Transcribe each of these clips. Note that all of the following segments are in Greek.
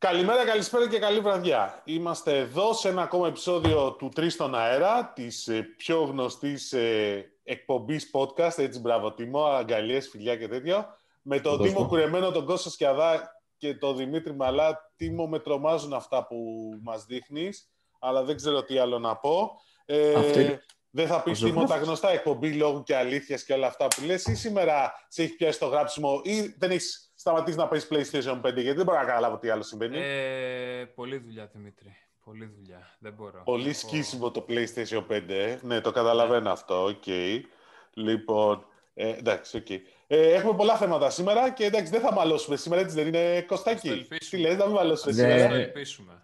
Καλημέρα, καλησπέρα και καλή βραδιά. Είμαστε εδώ σε ένα ακόμα επεισόδιο του Τρεις στον αέρα, της ε, πιο γνωστής ε, εκπομπής podcast, έτσι μπράβο Τίμο, αγκαλιές, φιλιά και τέτοιο, με τον Τίμο Κουρεμένο, τον Κώστα Σκιαδά και τον Δημήτρη Μαλά. Τίμο, με τρομάζουν αυτά που μας δείχνεις, αλλά δεν ξέρω τι άλλο να πω. Ε, Δεν θα πεις Τίμο τα γνωστά εκπομπή λόγου και αλήθειας και όλα αυτά που λες ή σήμερα σε έχει πιάσει το γράψιμο ή δεν έχεις σταματήσεις να παίζεις PlayStation 5, γιατί δεν μπορώ να καταλάβω τι άλλο συμβαίνει. Ε, πολλή δουλειά, Δημήτρη. Πολλή δουλειά. Δεν μπορώ. Πολύ σκίσιμο το PlayStation 5. Ε. Ναι, το καταλαβαίνω ναι. αυτό. OK. Okay. Λοιπόν, ε, εντάξει, OK. Okay. Ε, έχουμε πολλά θέματα σήμερα και εντάξει, δεν θα μαλώσουμε σήμερα, έτσι δεν είναι, Κωστάκι. Τι λες, να μην μαλώσουμε ναι. σήμερα; Θα το ελπίσουμε.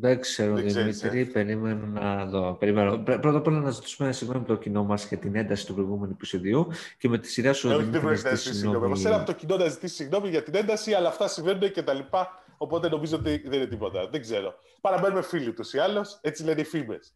Δεν ξέρω, δεν Δημήτρη, περιμένω να δω. Περιμένω. Πρώτα απ' όλα να ζητήσουμε συγγνώμη από το κοινό μας για την ένταση του προηγούμενου επεισοδίου και με τη σειρά σου. Όχι, δεν πρέπει να ζητήσεις συγγνώμη. Εγώ από το κοινό να ζητήσει συγγνώμη για την ένταση, αλλά αυτά συμβαίνουν και τα λοιπά. Οπότε νομίζω ότι δεν είναι τίποτα. Δεν ξέρω. Παραμένουμε φίλοι τους ή άλλω. Έτσι λένε οι φήμες.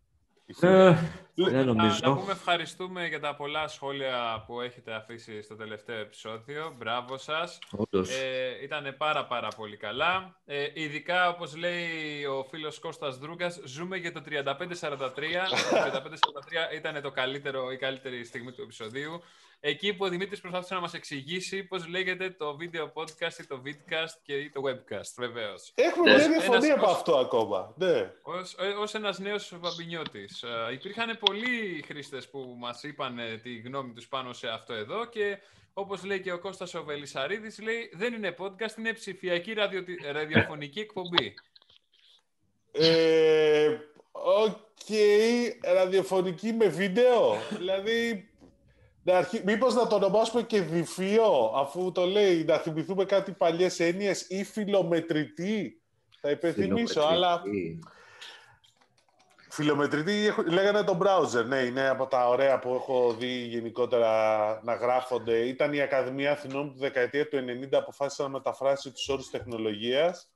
Ε, δεν νομίζω. Να, πούμε ευχαριστούμε για τα πολλά σχόλια που έχετε αφήσει στο τελευταίο επεισόδιο. Μπράβο σας. Ε, ήταν πάρα πάρα πολύ καλά. Ε, ειδικά, όπως λέει ο φίλος Κώστας Δρούγκας, ζούμε για το 3543. το 3543 ήταν το καλύτερο, η καλύτερη στιγμή του επεισοδίου. Εκεί που ο Δημήτρης προσπάθησε να μας εξηγήσει πώς λέγεται το βίντεο podcast ή το vidcast και το webcast, βεβαίως. Έχουμε μια διαφωνία από αυτό ακόμα. Ναι. Ως, ως ένας νέος Μπαμπινιώτης. Uh, υπήρχαν πολλοί χρήστες που μας είπαν τη γνώμη τους πάνω σε αυτό εδώ και όπως λέει και ο Κώστας ο Βελισσαρίδης, λέει δεν είναι podcast, είναι ψηφιακή ραδιο, ραδιοφωνική εκπομπή. Ε, Οκ, okay, ραδιοφωνική με βίντεο. δηλαδή, να αρχί... Μήπως να το ονομάσουμε και διφύο, αφού το λέει, να θυμηθούμε κάτι παλιές έννοιες ή φιλομετρητή. Θα υπενθυμίσω, αλλά... Φιλομετρητή λέγανε το browser, ναι, είναι από τα ωραία που έχω δει γενικότερα να γράφονται. Ήταν η Ακαδημία Αθηνών του δεκαετία του 90, αποφάσισε να μεταφράσει τους όρους τεχνολογίας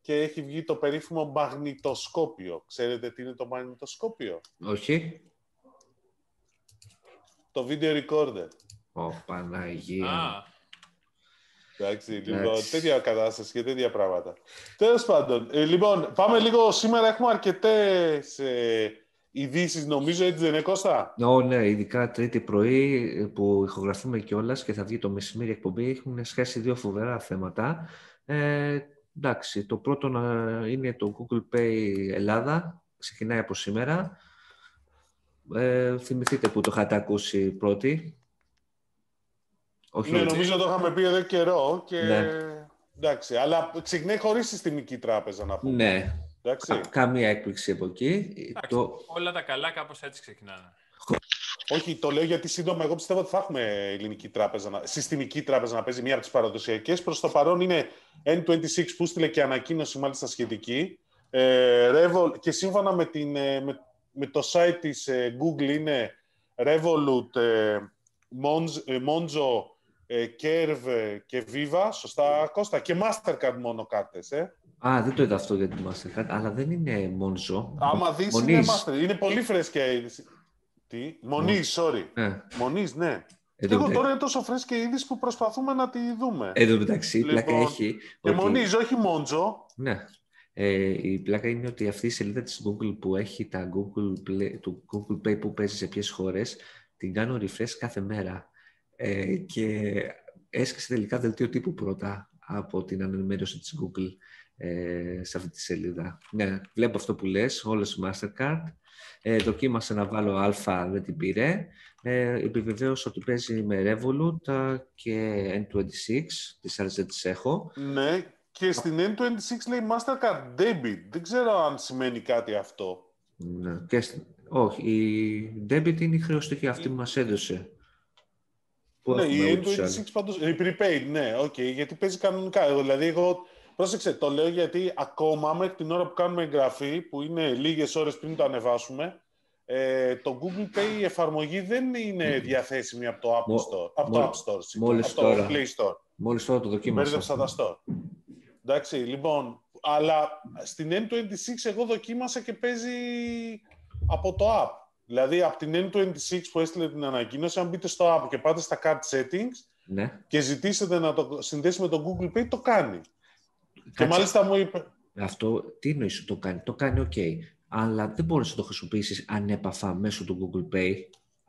και έχει βγει το περίφημο μαγνητοσκόπιο. Ξέρετε τι είναι το μαγνητοσκόπιο; Όχι. Το video recorder. Ω, Παναγία. Εντάξει, λοιπόν, τέτοια κατάσταση και τέτοια πράγματα. Τέλος πάντων, ε, λοιπόν, πάμε λίγο. Σήμερα έχουμε αρκετές ε, ειδήσεις, νομίζω, έτσι δεν είναι, Κώστα; Oh, ναι, ειδικά τρίτη πρωί ε, που ηχογραφούμε κιόλας και θα βγει το μεσημέρι εκπομπή, έχουν σχέσει δύο φοβερά θέματα. Ε, εντάξει, το πρώτο είναι το Google Pay Ελλάδα, ξεκινάει από σήμερα. Ε, θυμηθείτε που το είχατε ακούσει πρώτη. Όχι ναι, νομίζω το είχαμε πει εδώ καιρό και... Ναι. Εντάξει, αλλά ξεκινάει χωρίς συστημική τράπεζα να πούμε. Ναι. Εντάξει. καμία έκπληξη από εκεί. το... Όλα τα καλά κάπως έτσι ξεκινάνε. Όχι, το λέω γιατί σύντομα εγώ πιστεύω ότι θα έχουμε ελληνική τράπεζα, συστημική τράπεζα να παίζει μία από τις παραδοσιακές. Προς το παρόν είναι N26 που στείλε και ανακοίνωση μάλιστα σχετική. Ε, Revol, και σύμφωνα με, την, ε, με, με το site της ε, Google είναι Revolut, ε, Monzo, Curve και Viva, σωστά Κώστα, και Mastercard μόνο κάρτες, ε. Α, δεν το είδα αυτό για τη Mastercard, αλλά δεν είναι Monzo. Άμα δεις είναι Mastercard, είναι πολύ φρέσκια η είδηση. Τι, Μονής, sorry. Ναι. Μονής, ναι. Εδώ Εγώ τώρα είναι τόσο φρέσκια η είδηση που προσπαθούμε να τη δούμε. Εδώ μεταξύ, λοιπόν, πλάκα έχει... Και ότι... Μονής, όχι Μόντζο. Ναι. Ε, η πλάκα είναι ότι αυτή η σελίδα της Google που έχει τα Google Play, το Google Pay που παίζει σε ποιες χώρες, την κάνω refresh κάθε μέρα. Ε, και έσκασε τελικά δελτίο τύπου πρώτα από την ανενημέρωση της Google ε, σε αυτή τη σελίδα. Ναι, βλέπω αυτό που λες, όλες Mastercard. Ε, δοκίμασα να βάλω α, δεν την πήρε. Ε, επιβεβαίωσα ότι παίζει με Revolut και N26, τις άλλες δεν τις έχω. Ναι, και στην N26 λέει Mastercard Debit. Δεν ξέρω αν σημαίνει κάτι αυτό. Ναι. Και Όχι, η Debit είναι η χρεωστική αυτή που μας έδωσε. ναι, η N26 πάντως, η prepaid, ναι, okay, γιατί παίζει κανονικά. Δηλαδή, εγώ, πρόσεξε, το λέω γιατί ακόμα μέχρι την ώρα που κάνουμε εγγραφή, που είναι λίγες ώρες πριν το ανεβάσουμε, ε, το Google Pay η εφαρμογή δεν είναι διαθέσιμη από το App Store, από το App Store, από το Play Store. Μόλις τώρα το δοκίμασα. Μπέρδεψα τα store. Εντάξει, λοιπόν, αλλά στην N26 εγώ δοκίμασα και παίζει από το app. Δηλαδή, από την N26 που έστειλε την ανακοίνωση, αν μπείτε στο app και πάτε στα card settings ναι. και ζητήσετε να το συνδέσει με το Google Pay, το κάνει. Και μάλιστα μου είπε... Αυτό τι εννοείς το κάνει. Το κάνει ok. Αλλά δεν μπορείς να το χρησιμοποιήσεις ανέπαφα μέσω του Google Pay.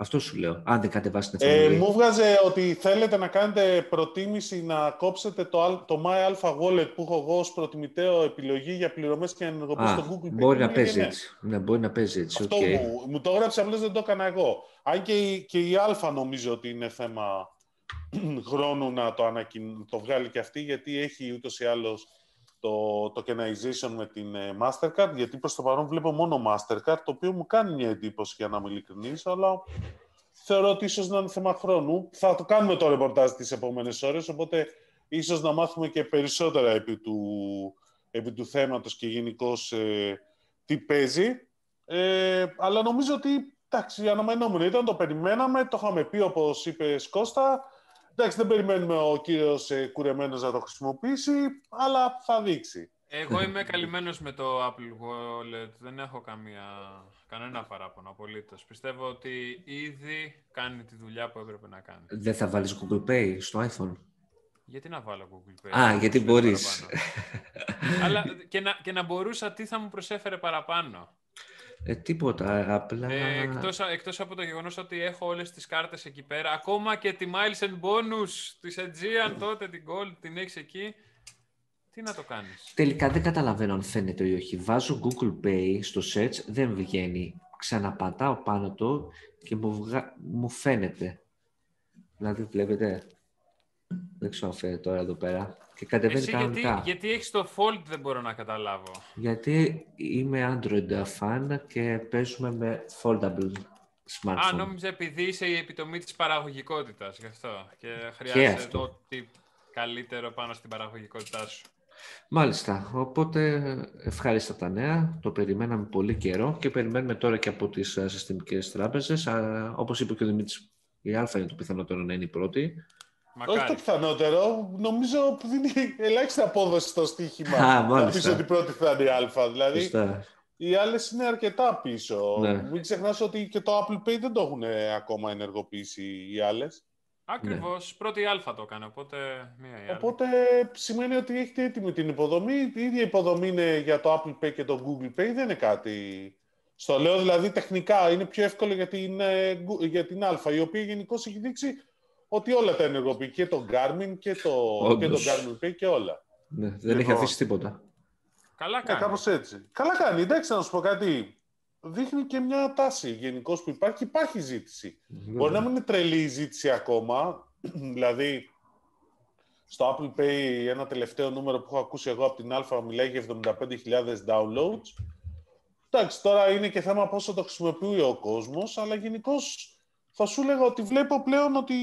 Αυτό σου λέω. Αν δεν κατεβάσει την εφαρμογή. Ε, μου βγάζε ότι θέλετε να κάνετε προτίμηση να κόψετε το, το My Alpha Wallet που έχω εγώ ως προτιμητέο επιλογή για πληρωμές και να ενεργοποιήσω το Google Pay. Μπορεί να παίζει έτσι. Ναι, μπορεί να παίζει έτσι. Αυτό okay. μου, μου το έγραψε, απλώς δεν το έκανα εγώ. Αν και, η, και η Alpha νομίζω ότι είναι θέμα χρόνου να το, ανακοιν... το βγάλει και αυτή, γιατί έχει ούτως ή άλλως το tokenization με την ε, Mastercard, γιατί προς το παρόν βλέπω μόνο Mastercard, το οποίο μου κάνει μια εντύπωση για να είμαι ειλικρινής, αλλά θεωρώ ότι ίσως να είναι θέμα χρόνου. Θα το κάνουμε το ρεπορτάζ τις επόμενες ώρες, οπότε ίσως να μάθουμε και περισσότερα επί του, επί του θέματος και γενικώς ε, τι παίζει. Ε, αλλά νομίζω ότι, εντάξει, αναμενόμενο ήταν, το περιμέναμε, το είχαμε πει όπως είπες Κώστα, Εντάξει, δεν περιμένουμε ο κύριος ε, Κουρεμένος να το χρησιμοποιήσει, αλλά θα δείξει. Εγώ είμαι καλυμμένος με το Apple Wallet. Δεν έχω καμία, κανένα παράπονο απολύτως. Πιστεύω ότι ήδη κάνει τη δουλειά που έπρεπε να κάνει. Δεν θα βάλεις Google Pay στο iPhone; Γιατί να βάλω Google Pay; Α, γιατί μπορείς. Αλλά και να, και να μπορούσα, τι θα μου προσέφερε παραπάνω; Ε, τίποτα, απλά... Ε, εκτός, εκτός από το γεγονός ότι έχω όλες τις κάρτες εκεί πέρα, ακόμα και τη Miles and Bonus της Aegean τότε, την Gold, την έχεις εκεί, τι να το κάνεις; Τελικά δεν καταλαβαίνω αν φαίνεται ή όχι. Βάζω Google Pay στο search, δεν βγαίνει. Ξαναπατάω πάνω το και μου, βγα... μου φαίνεται. Δηλαδή, βλέπετε, δεν ξέρω αν φαίνεται τώρα εδώ πέρα. Και κατεβαίνει Εσύ κανονικά. Γιατί, γιατί έχεις το Fold δεν μπορώ να καταλάβω. Γιατί είμαι Android fan και παίζουμε με foldable smartphone. Α, νόμιζα επειδή είσαι η επιτομή της παραγωγικότητας, γι' αυτό. Και χρειάζεται το ό,τι καλύτερο πάνω στην παραγωγικότητά σου. Μάλιστα. Οπότε ευχάριστα τα νέα. Το περιμέναμε πολύ καιρό και περιμένουμε τώρα και από τις συστημικές τράπεζες. Όπως είπε και ο Δημήτρης, η Α είναι το πιθανότερο να είναι η πρώτη. Μακάρι. Όχι το πιθανότερο. Νομίζω που δίνει ελάχιστη απόδοση στο στοίχημα. Α, Να πεις ότι πρώτη θα είναι η Α. Δηλαδή, οι άλλες είναι αρκετά πίσω. Ναι. Μην ξεχνάς ότι και το Apple Pay δεν το έχουν ακόμα ενεργοποιήσει οι άλλες. Ακριβώς. Ναι. Πρώτη Α το έκανε, οπότε μία η άλλη. Οπότε σημαίνει ότι έχετε έτοιμη την υποδομή. Η ίδια υποδομή είναι για το Apple Pay και το Google Pay. Δεν είναι κάτι. Στο λέω δηλαδή τεχνικά είναι πιο εύκολο για την, ε, για την Α, η οποία γενικώς έχει δείξει ότι όλα τα ενεργοποιεί και το Garmin και το, και το Garmin Pay και όλα. Ναι, δεν λοιπόν, έχει αφήσει τίποτα. Καλά κάνει. Ναι, κάπως έτσι. Καλά κάνει. Εντάξει, να σου πω κάτι. Δείχνει και μια τάση γενικώς που υπάρχει. Υπάρχει ζήτηση. Μπορεί να μην είναι τρελή η ζήτηση ακόμα. δηλαδή, στο Apple Pay ένα τελευταίο νούμερο που έχω ακούσει εγώ από την Α μιλάει για 75.000 downloads. Εντάξει, τώρα είναι και θέμα πόσο το χρησιμοποιεί ο κόσμος, αλλά γενικώς θα σου έλεγα ότι βλέπω πλέον ότι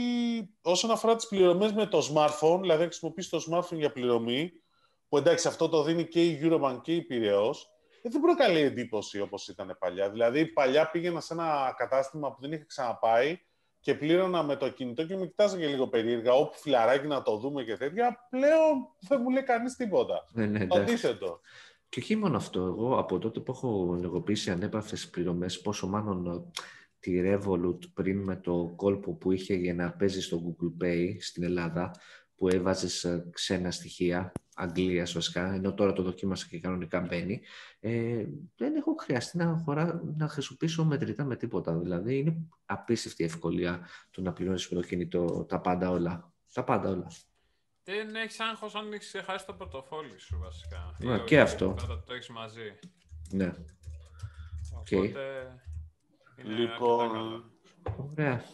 όσον αφορά τις πληρωμές με το smartphone, δηλαδή χρησιμοποιείς το smartphone για πληρωμή, που εντάξει αυτό το δίνει και η Eurobank και η Piraeus, ε, δεν προκαλεί εντύπωση όπως ήταν παλιά. Δηλαδή παλιά πήγαινα σε ένα κατάστημα που δεν είχα ξαναπάει και πλήρωνα με το κινητό και με κοιτάζα και λίγο περίεργα, όπου φιλαράκι να το δούμε και τέτοια, πλέον δεν μου λέει κανείς τίποτα. Ναι, ναι, Αντίθετο. Και όχι μόνο αυτό, εγώ από τότε που έχω ενεργοποιήσει ανέπαφες πληρωμές, πόσο μάλλον τη Revolut πριν με το κόλπο που είχε για να παίζει στο Google Pay στην Ελλάδα που έβαζες ε, ξένα στοιχεία, Αγγλίας βασικά, ενώ τώρα το δοκίμασα και κανονικά μπαίνει, ε, δεν έχω χρειαστεί να, χωρά, να χρησιμοποιήσω μετρητά με τίποτα. Δηλαδή είναι απίστευτη ευκολία το να πληρώνεις με το κινητό τα πάντα όλα. Τα πάντα όλα. Δεν έχεις άγχος αν έχεις ξεχάσει το πορτοφόλι σου βασικά. Ναι, και αυτό. το έχεις μαζί. Ναι. Οπότε... Λοιπόν, Ωραία.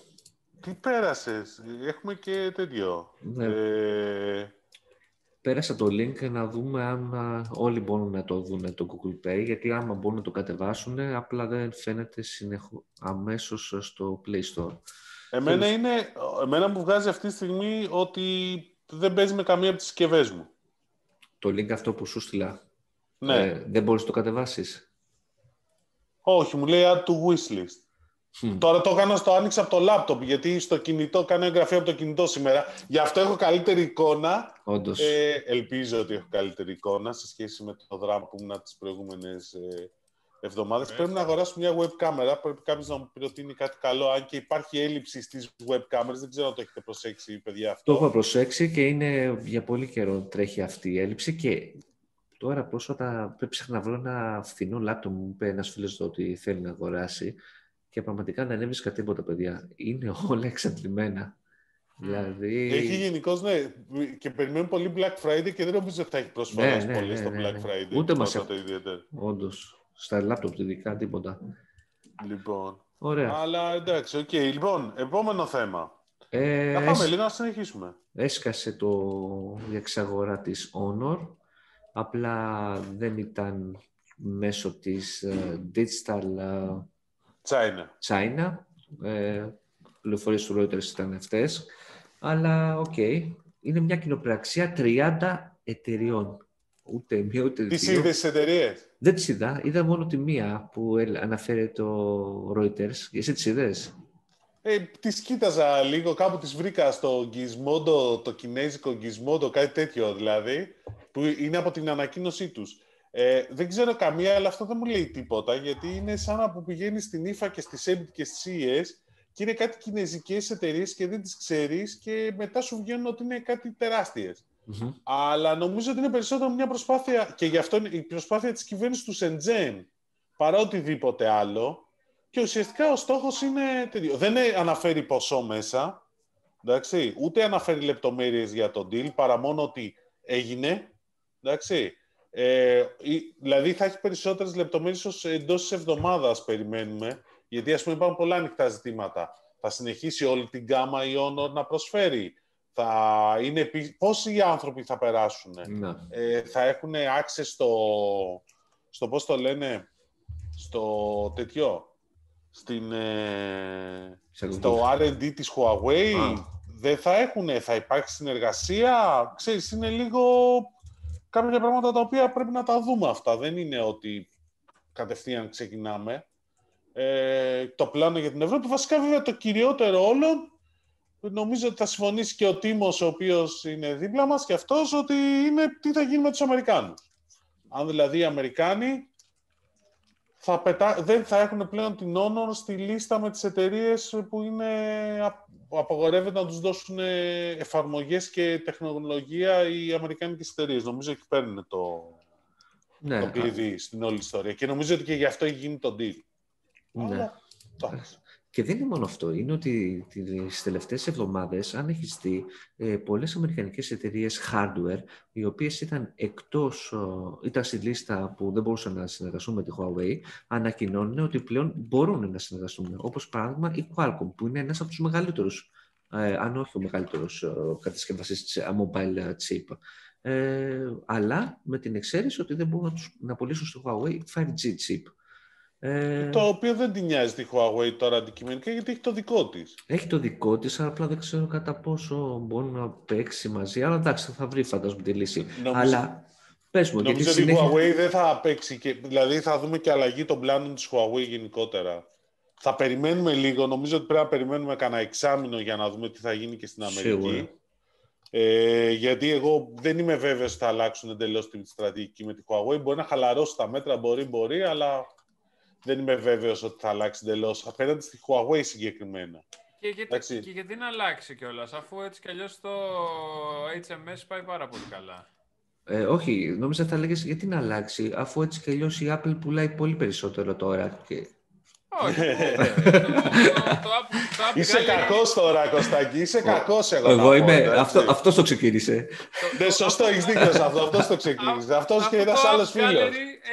Τι πέρασες, έχουμε και τέτοιο. Ναι. Ε... Πέρασα το link να δούμε αν όλοι μπορούν να το δουν το Google Pay, γιατί άμα μπορούν να το κατεβάσουν, απλά δεν φαίνεται συνεχώ... αμέσως στο Play Store. Εμένα, είναι, εμένα μου βγάζει αυτή τη στιγμή ότι δεν παίζει με καμία από τις συσκευές μου. Το link αυτό που σου στείλα. Ναι. Ε, δεν μπορείς να το κατεβάσεις; Όχι, μου λέει add to wishlist. Τώρα το έκανα στο άνοιξα από το λάπτοπ, γιατί στο κινητό κάνω εγγραφή από το κινητό σήμερα. Γι' αυτό έχω καλύτερη εικόνα. Όντως. Ε, ελπίζω ότι έχω καλύτερη εικόνα σε σχέση με το δράμα που ήμουν τις προηγούμενες ε, εβδομάδες. Πρέπει να αγοράσω μια web κάμερα. Πρέπει κάποιος να μου προτείνει κάτι καλό. Αν και υπάρχει έλλειψη στις web κάμερες. Δεν ξέρω αν το έχετε προσέξει, παιδιά, αυτό. Το έχω προσέξει και είναι για πολύ καιρό τρέχει αυτή η έλλειψη και τώρα πρόσφατα πρέπει να βρω ένα φθηνό λάπτο μου. Είπε ένας φίλος ότι θέλει να αγοράσει και πραγματικά δεν έβρισκα τίποτα, παιδιά. Είναι όλα εξαντλημένα. Δηλαδή... Έχει γενικώς, ναι, και περιμένουμε πολύ Black Friday και δεν νομίζω ότι θα έχει προσφορές ναι, ναι, πολύ ναι, στο ναι, Black ναι. Friday. Ούτε μας Όντως. Στα laptop ειδικά τίποτα. Λοιπόν. Ωραία. Αλλά εντάξει, OK. Okay. Λοιπόν, επόμενο θέμα. Ε, θα πάμε λίγο να συνεχίσουμε. Έσκασε η εξαγορά της Honor. Απλά δεν ήταν μέσω της uh, Digital uh, China. China. Ε, πληροφορίες του Reuters ήταν αυτές. Αλλά, OK, okay. είναι μια κοινοπραξία 30 εταιριών. Ούτε μία, ούτε δύο. Τι είδε τι εταιρείες; Δεν τις είδα. Είδα μόνο τη μία που αναφέρει το Reuters. Εσύ τις είδες; Ε, τις κοίταζα λίγο, κάπου τις βρήκα στο Gizmodo, το κινέζικο Gizmodo, κάτι τέτοιο δηλαδή, που είναι από την ανακοίνωσή τους. Ε, δεν ξέρω καμία, αλλά αυτό δεν μου λέει τίποτα, γιατί είναι σαν να που πηγαίνεις στην IFA και στη SEBIT και στις CES και είναι κάτι κινέζικες εταιρείες και δεν τις ξέρεις και μετά σου βγαίνουν ότι είναι κάτι τεράστιες. Αλλά νομίζω ότι είναι περισσότερο μια προσπάθεια και γι' αυτό είναι η προσπάθεια της κυβέρνησης του Σεντζέν παρά οτιδήποτε άλλο και ουσιαστικά ο στόχος είναι τέτοιο. Δεν αναφέρει ποσό μέσα, εντάξει, ούτε αναφέρει λεπτομέρειες για τον deal, παρά μόνο ότι έγινε, εντάξει. Ε, δηλαδή θα έχει περισσότερες λεπτομέρειες ως εντός της εβδομάδας περιμένουμε, γιατί ας πούμε υπάρχουν πολλά ανοιχτά ζητήματα. Θα συνεχίσει όλη την γκάμα η Honor να προσφέρει. Θα είναι, πόσοι άνθρωποι θα περάσουν; Ναι. Ε, θα έχουν access στο, στο, πώς το λένε, στο τέτοιο, στην, ε, στο R&D της Huawei. Δεν θα έχουν, θα υπάρχει συνεργασία. Ξέρεις, είναι λίγο κάποια πράγματα τα οποία πρέπει να τα δούμε αυτά. Δεν είναι ότι κατευθείαν ξεκινάμε ε, το πλάνο για την Ευρώπη. Βασικά, βέβαια, το κυριότερο όλων, νομίζω ότι θα συμφωνήσει και ο Τίμος, ο οποίος είναι δίπλα μας και αυτός, ότι είναι τι θα γίνει με τους Αμερικάνους. Αν δηλαδή οι Αμερικάνοι θα πετά... δεν θα έχουν πλέον την Honor στη λίστα με τις εταιρείες που είναι... απογορεύεται να τους δώσουν εφαρμογές και τεχνολογία οι αμερικάνικες εταιρείες. Νομίζω εκεί παίρνουν το, ναι, το κλειδί στην όλη ιστορία. Και νομίζω ότι και γι' αυτό έχει γίνει το deal. Ναι. Και δεν είναι μόνο αυτό. Είναι ότι τις τελευταίες εβδομάδες, αν έχεις δει, ε, πολλές αμερικανικές εταιρείες hardware, οι οποίες ήταν εκτός, ήταν στη λίστα που δεν μπορούσαν να συνεργαστούν με τη Huawei, ανακοινώνουν ότι πλέον μπορούν να συνεργαστούν. Όπως παράδειγμα η Qualcomm, που είναι ένας από τους μεγαλύτερους, ε, αν όχι ο μεγαλύτερος ε, κατασκευαστής mobile chip. Ε, αλλά με την εξαίρεση ότι δεν μπορούν να, τους, να πωλήσουν στη Huawei 5G chip. Ε... Το οποίο δεν την νοιάζει τη Huawei τώρα αντικειμενικά γιατί έχει το δικό της. Έχει το δικό της, αλλά απλά δεν ξέρω κατά πόσο μπορεί να παίξει μαζί. Αλλά εντάξει, θα βρει φαντάζομαι τη λύση. Νομίζω... Αλλά πες μου, Νομίζω ότι η Huawei δεν θα παίξει. Και... Δηλαδή θα δούμε και αλλαγή των πλάνων της Huawei γενικότερα. Θα περιμένουμε λίγο. Νομίζω ότι πρέπει να περιμένουμε κανένα εξάμεινο για να δούμε τι θα γίνει και στην Αμερική. Ε, γιατί εγώ δεν είμαι βέβαιος ότι θα αλλάξουν εντελώς τη στρατηγική με τη Huawei. Μπορεί να χαλαρώσει τα μέτρα, μπορεί, μπορεί, αλλά δεν είμαι βέβαιος ότι θα αλλάξει εντελώς απέναντι στη Huawei συγκεκριμένα. Και γιατί, και γιατί να αλλάξει κιόλας, αφού έτσι κι αλλιώς το HMS πάει πάρα πολύ καλά. Ε, όχι, νόμιζα θα έλεγες γιατί να αλλάξει, αφού έτσι κι αλλιώς η Apple πουλάει πολύ περισσότερο τώρα. Και όχι. Είσαι κακός τώρα, Κωστάκη. Είσαι κακός εγώ. Εγώ είμαι. Αυτό, αυτός το ξεκίνησε. Ναι, σωστό, έχεις δίκιο σε αυτό. Αυτός το ξεκίνησε. Αυτός και ένας άλλος φίλος.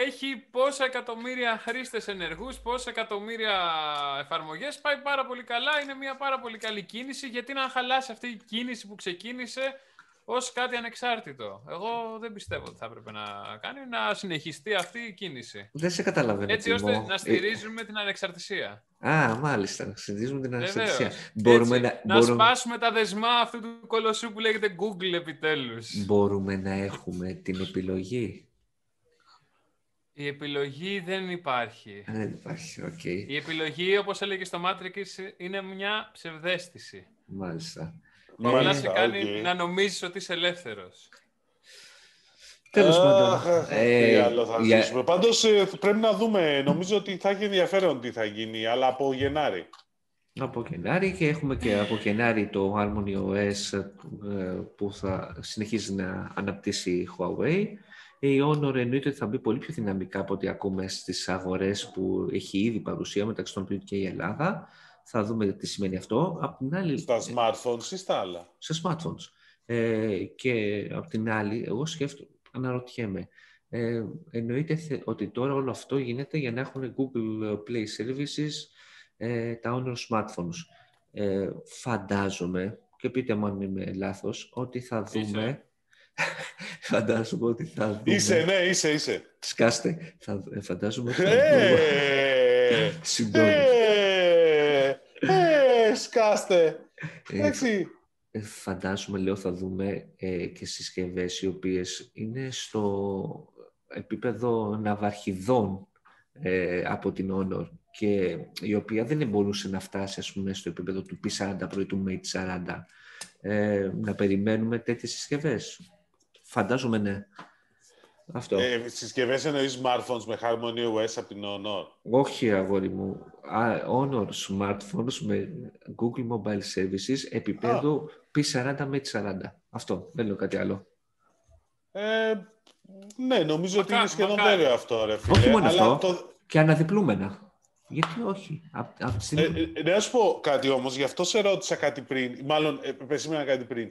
Έχει πόσα εκατομμύρια χρήστες ενεργούς, πόσα εκατομμύρια εφαρμογές. Πάει πάρα πολύ καλά. Είναι μια πάρα πολύ καλή κίνηση. Γιατί να χαλάσει αυτή η κίνηση που ξεκίνησε ως κάτι ανεξάρτητο. Εγώ δεν πιστεύω ότι θα έπρεπε να κάνει να συνεχιστεί αυτή η κίνηση. Δεν σε καταλαβαίνω. Έτσι ώστε να στηρίζουμε την ανεξαρτησία. Α, μάλιστα, να στηρίζουμε την ανεξαρτησία. Μπορούμε Έτσι, να, να σπάσουμε τα δεσμά αυτού του κολοσσού που λέγεται Google επιτέλους. Μπορούμε να έχουμε την επιλογή. Η επιλογή δεν υπάρχει. Δεν υπάρχει, OK. Okay. Η επιλογή, όπως έλεγε στο Matrix, είναι μια ψευδαίσθηση. Μάλιστα. Που να σε κάνει να νομίζεις ότι είσαι ελεύθερος. Τέλος πάντων. Ε, άλλο θα ζήσουμε. Πάντως ε, πρέπει να δούμε. Νομίζω ότι θα έχει ενδιαφέρον τι θα γίνει, αλλά από Γενάρη. Από Γενάρη και έχουμε και από Γενάρη το Harmony OS ε, που θα συνεχίζει να αναπτύσσει η Huawei. Η Honor εννοείται ότι θα μπει πολύ πιο δυναμικά από ό,τι ακούμε στις αγορές που έχει ήδη παρουσία μεταξύ των οποίων και η Ελλάδα. Θα δούμε τι σημαίνει αυτό. Απ την άλλη, στα smartphones ή στα άλλα; Στα smartphones. Ε, και απ' την άλλη, εγώ σκέφτομαι, αναρωτιέμαι, ε, εννοείται ότι τώρα όλο αυτό γίνεται για να έχουν Google Play Services ε, τα Honor smartphones. Ε, φαντάζομαι, και πείτε μου αν είμαι λάθος, ότι θα δούμε... φαντάζομαι ότι θα δούμε... Είσαι, ναι, είσαι, είσαι. Σκάστε. Θα, ε, φαντάζομαι ότι θα δούμε... Ε, ε, σκάστε. Εντάξει. Ε, φαντάζομαι, λέω, θα δούμε ε, και συσκευές οι οποίες είναι στο επίπεδο ναυαρχιδών ε, από την Honor και η οποία δεν μπορούσε να φτάσει ας πούμε, στο επίπεδο του P40 πρωί του Mate 40 ε, να περιμένουμε τέτοιες συσκευές. Φαντάζομαι ναι. Αυτό. Ε, συσκευές εννοείς smartphones με Harmony OS από την Honor; Όχι, αγόρι μου. Honor smartphones με Google Mobile Services επίπεδο P40 με 40. Αυτό. Δεν λέω κάτι άλλο. Ε, ναι, νομίζω ότι είναι σχεδόν βέβαιο αυτό, ρε φίλε. Όχι μόνο αυτό, το... και αναδιπλούμενα. Γιατί όχι. ε, ε, να σου πω κάτι όμως, γι' αυτό σε ρώτησα κάτι πριν, μάλλον επεσήμενα κάτι πριν.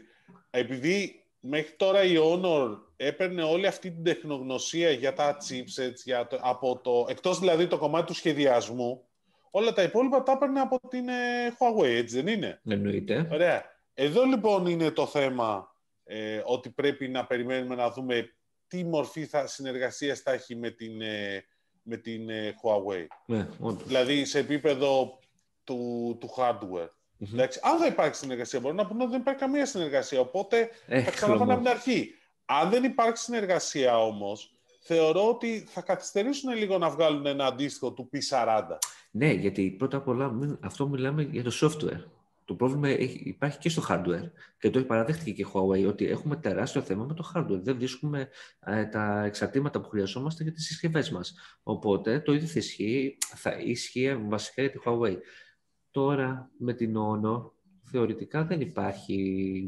Επειδή μέχρι τώρα η Honor έπαιρνε όλη αυτή την τεχνογνωσία για τα chipsets, για το, από το, εκτός δηλαδή το κομμάτι του σχεδιασμού, όλα τα υπόλοιπα τα έπαιρνε από την ε, Huawei, έτσι δεν είναι; Εννοείται. Ωραία. Εδώ λοιπόν είναι το θέμα ε, ότι πρέπει να περιμένουμε να δούμε τι μορφή θα, συνεργασίας θα έχει με την, ε, με την ε, Huawei. Ναι, δηλαδή σε επίπεδο του, του hardware. Εντάξει, αν θα υπάρξει συνεργασία, μπορεί να πούμε ότι δεν υπάρχει καμία συνεργασία. Οπότε θα ξαναπάμε από την αρχή. Αν δεν υπάρξει συνεργασία όμως, θεωρώ ότι θα καθυστερήσουν λίγο να βγάλουν ένα αντίστοιχο του P40. Ναι, γιατί πρώτα απ' όλα αυτό μιλάμε για το software. Το πρόβλημα υπάρχει και στο hardware. Και το έχει παραδέχτηκε και η Huawei ότι έχουμε τεράστιο θέμα με το hardware. Δεν βρίσκουμε ε, τα εξαρτήματα που χρειαζόμαστε για τις συσκευές μας. Οπότε το ίδιο θα ισχύει, θα ισχύει βασικά για τη Huawei. Τώρα με την Honor θεωρητικά δεν υπάρχει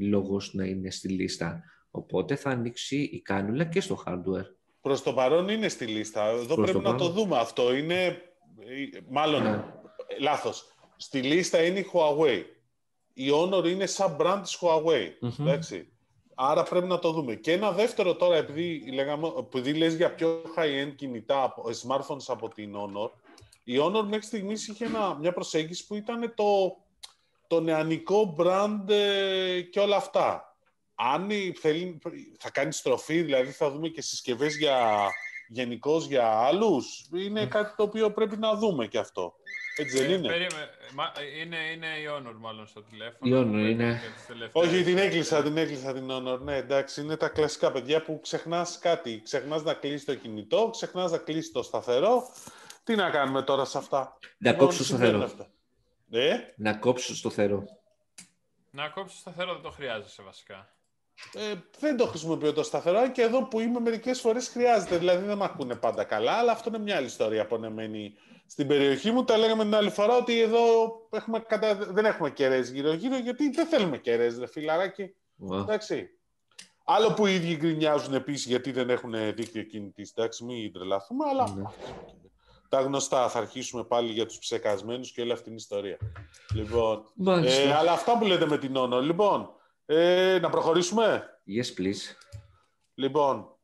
λόγος να είναι στη λίστα. Οπότε θα ανοίξει η κάνουλα και στο hardware. Προς το παρόν είναι στη λίστα. Εδώ πρέπει να το δούμε αυτό. Είναι, μάλλον, ναι. λάθος. Στη λίστα είναι η Huawei. Η Honor είναι sub-brand της Huawei. Εντάξει. Άρα πρέπει να το δούμε. Και ένα δεύτερο τώρα, επειδή, λέγαμε, επειδή λες για πιο high-end κινητά, smartphones από την Honor, η Honor μέχρι στιγμής είχε μια προσέγγιση που ήταν το, το νεανικό brand ε, και όλα αυτά. Αν θέλει, θα κάνει στροφή, δηλαδή θα δούμε και συσκευές για γενικώς για άλλους, είναι κάτι το οποίο πρέπει να δούμε και αυτό. Έτσι δεν ε, είναι; είναι, είναι η Honor μάλλον στο τηλέφωνο. Η Honor είναι. Όχι, την έκλεισα, την έκλεισα την Honor. Ναι, εντάξει, είναι τα κλασικά παιδιά που ξεχνάς κάτι. Ξεχνάς να κλείσει το κινητό, ξεχνάς να κλείσει το σταθερό τι να κάνουμε τώρα σε αυτά; Να κόψω το σταθερό. Ε; Να κόψω το σταθερό. Να κόψω το σταθερό δεν το χρειάζεσαι βασικά. Ε, δεν το χρησιμοποιώ το σταθερό και εδώ που είμαι μερικές φορές χρειάζεται. Δηλαδή δεν με ακούνε πάντα καλά, αλλά αυτό είναι μια άλλη ιστορία πονεμένη στην περιοχή μου. Τα λέγαμε την άλλη φορά ότι εδώ έχουμε κατα... δεν έχουμε κεραίες γύρω-γύρω, γιατί δεν θέλουμε κεραίες, δε φιλαράκι. Εντάξει. Άλλο που οι ίδιοι γκρινιάζουν επίσης γιατί δεν έχουν δίκτυο κινητή. Εντάξει, μην τρελαθούμε, αλλά. Ναι. Τα γνωστά. Θα αρχίσουμε πάλι για τους ψεκασμένους και όλη αυτή την ιστορία. Λοιπόν, ε, αλλά αυτά που λέτε με την Όνο. Λοιπόν, ε, να προχωρήσουμε; Yes, please. Λοιπόν,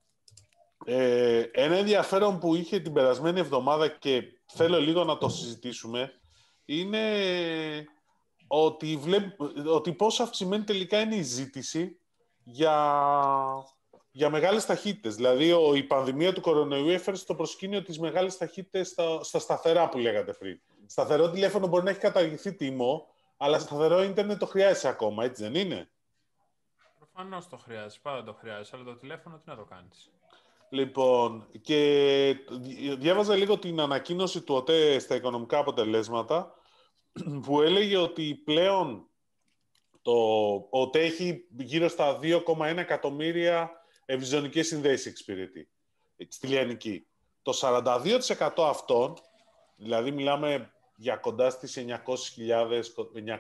ε, ένα ενδιαφέρον που είχε την περασμένη εβδομάδα και θέλω λίγο να το συζητήσουμε είναι ότι, βλέπ, ότι πόσο αυξημένη τελικά είναι η ζήτηση για, για μεγάλες ταχύτητες. Δηλαδή, ο, η πανδημία του κορονοϊού έφερε στο προσκήνιο τις μεγάλες ταχύτητες στα, στα σταθερά που λέγατε πριν. Σταθερό τηλέφωνο μπορεί να έχει καταργηθεί τιμό, αλλά σταθερό ίντερνετ το χρειάζεσαι ακόμα, έτσι δεν είναι; Προφανώς το χρειάζεσαι, πάντα το χρειάζεσαι, αλλά το τηλέφωνο τι να το κάνεις. Λοιπόν, και διάβαζα λίγο την ανακοίνωση του ΟΤΕ στα οικονομικά αποτελέσματα, που έλεγε ότι πλέον το ΟΤΕ έχει γύρω στα 2,1 εκατομμύρια ευρυζωνικές συνδέσεις εξυπηρετεί στη Λιανική. Το 42% αυτών, δηλαδή μιλάμε για κοντά στις 900.000,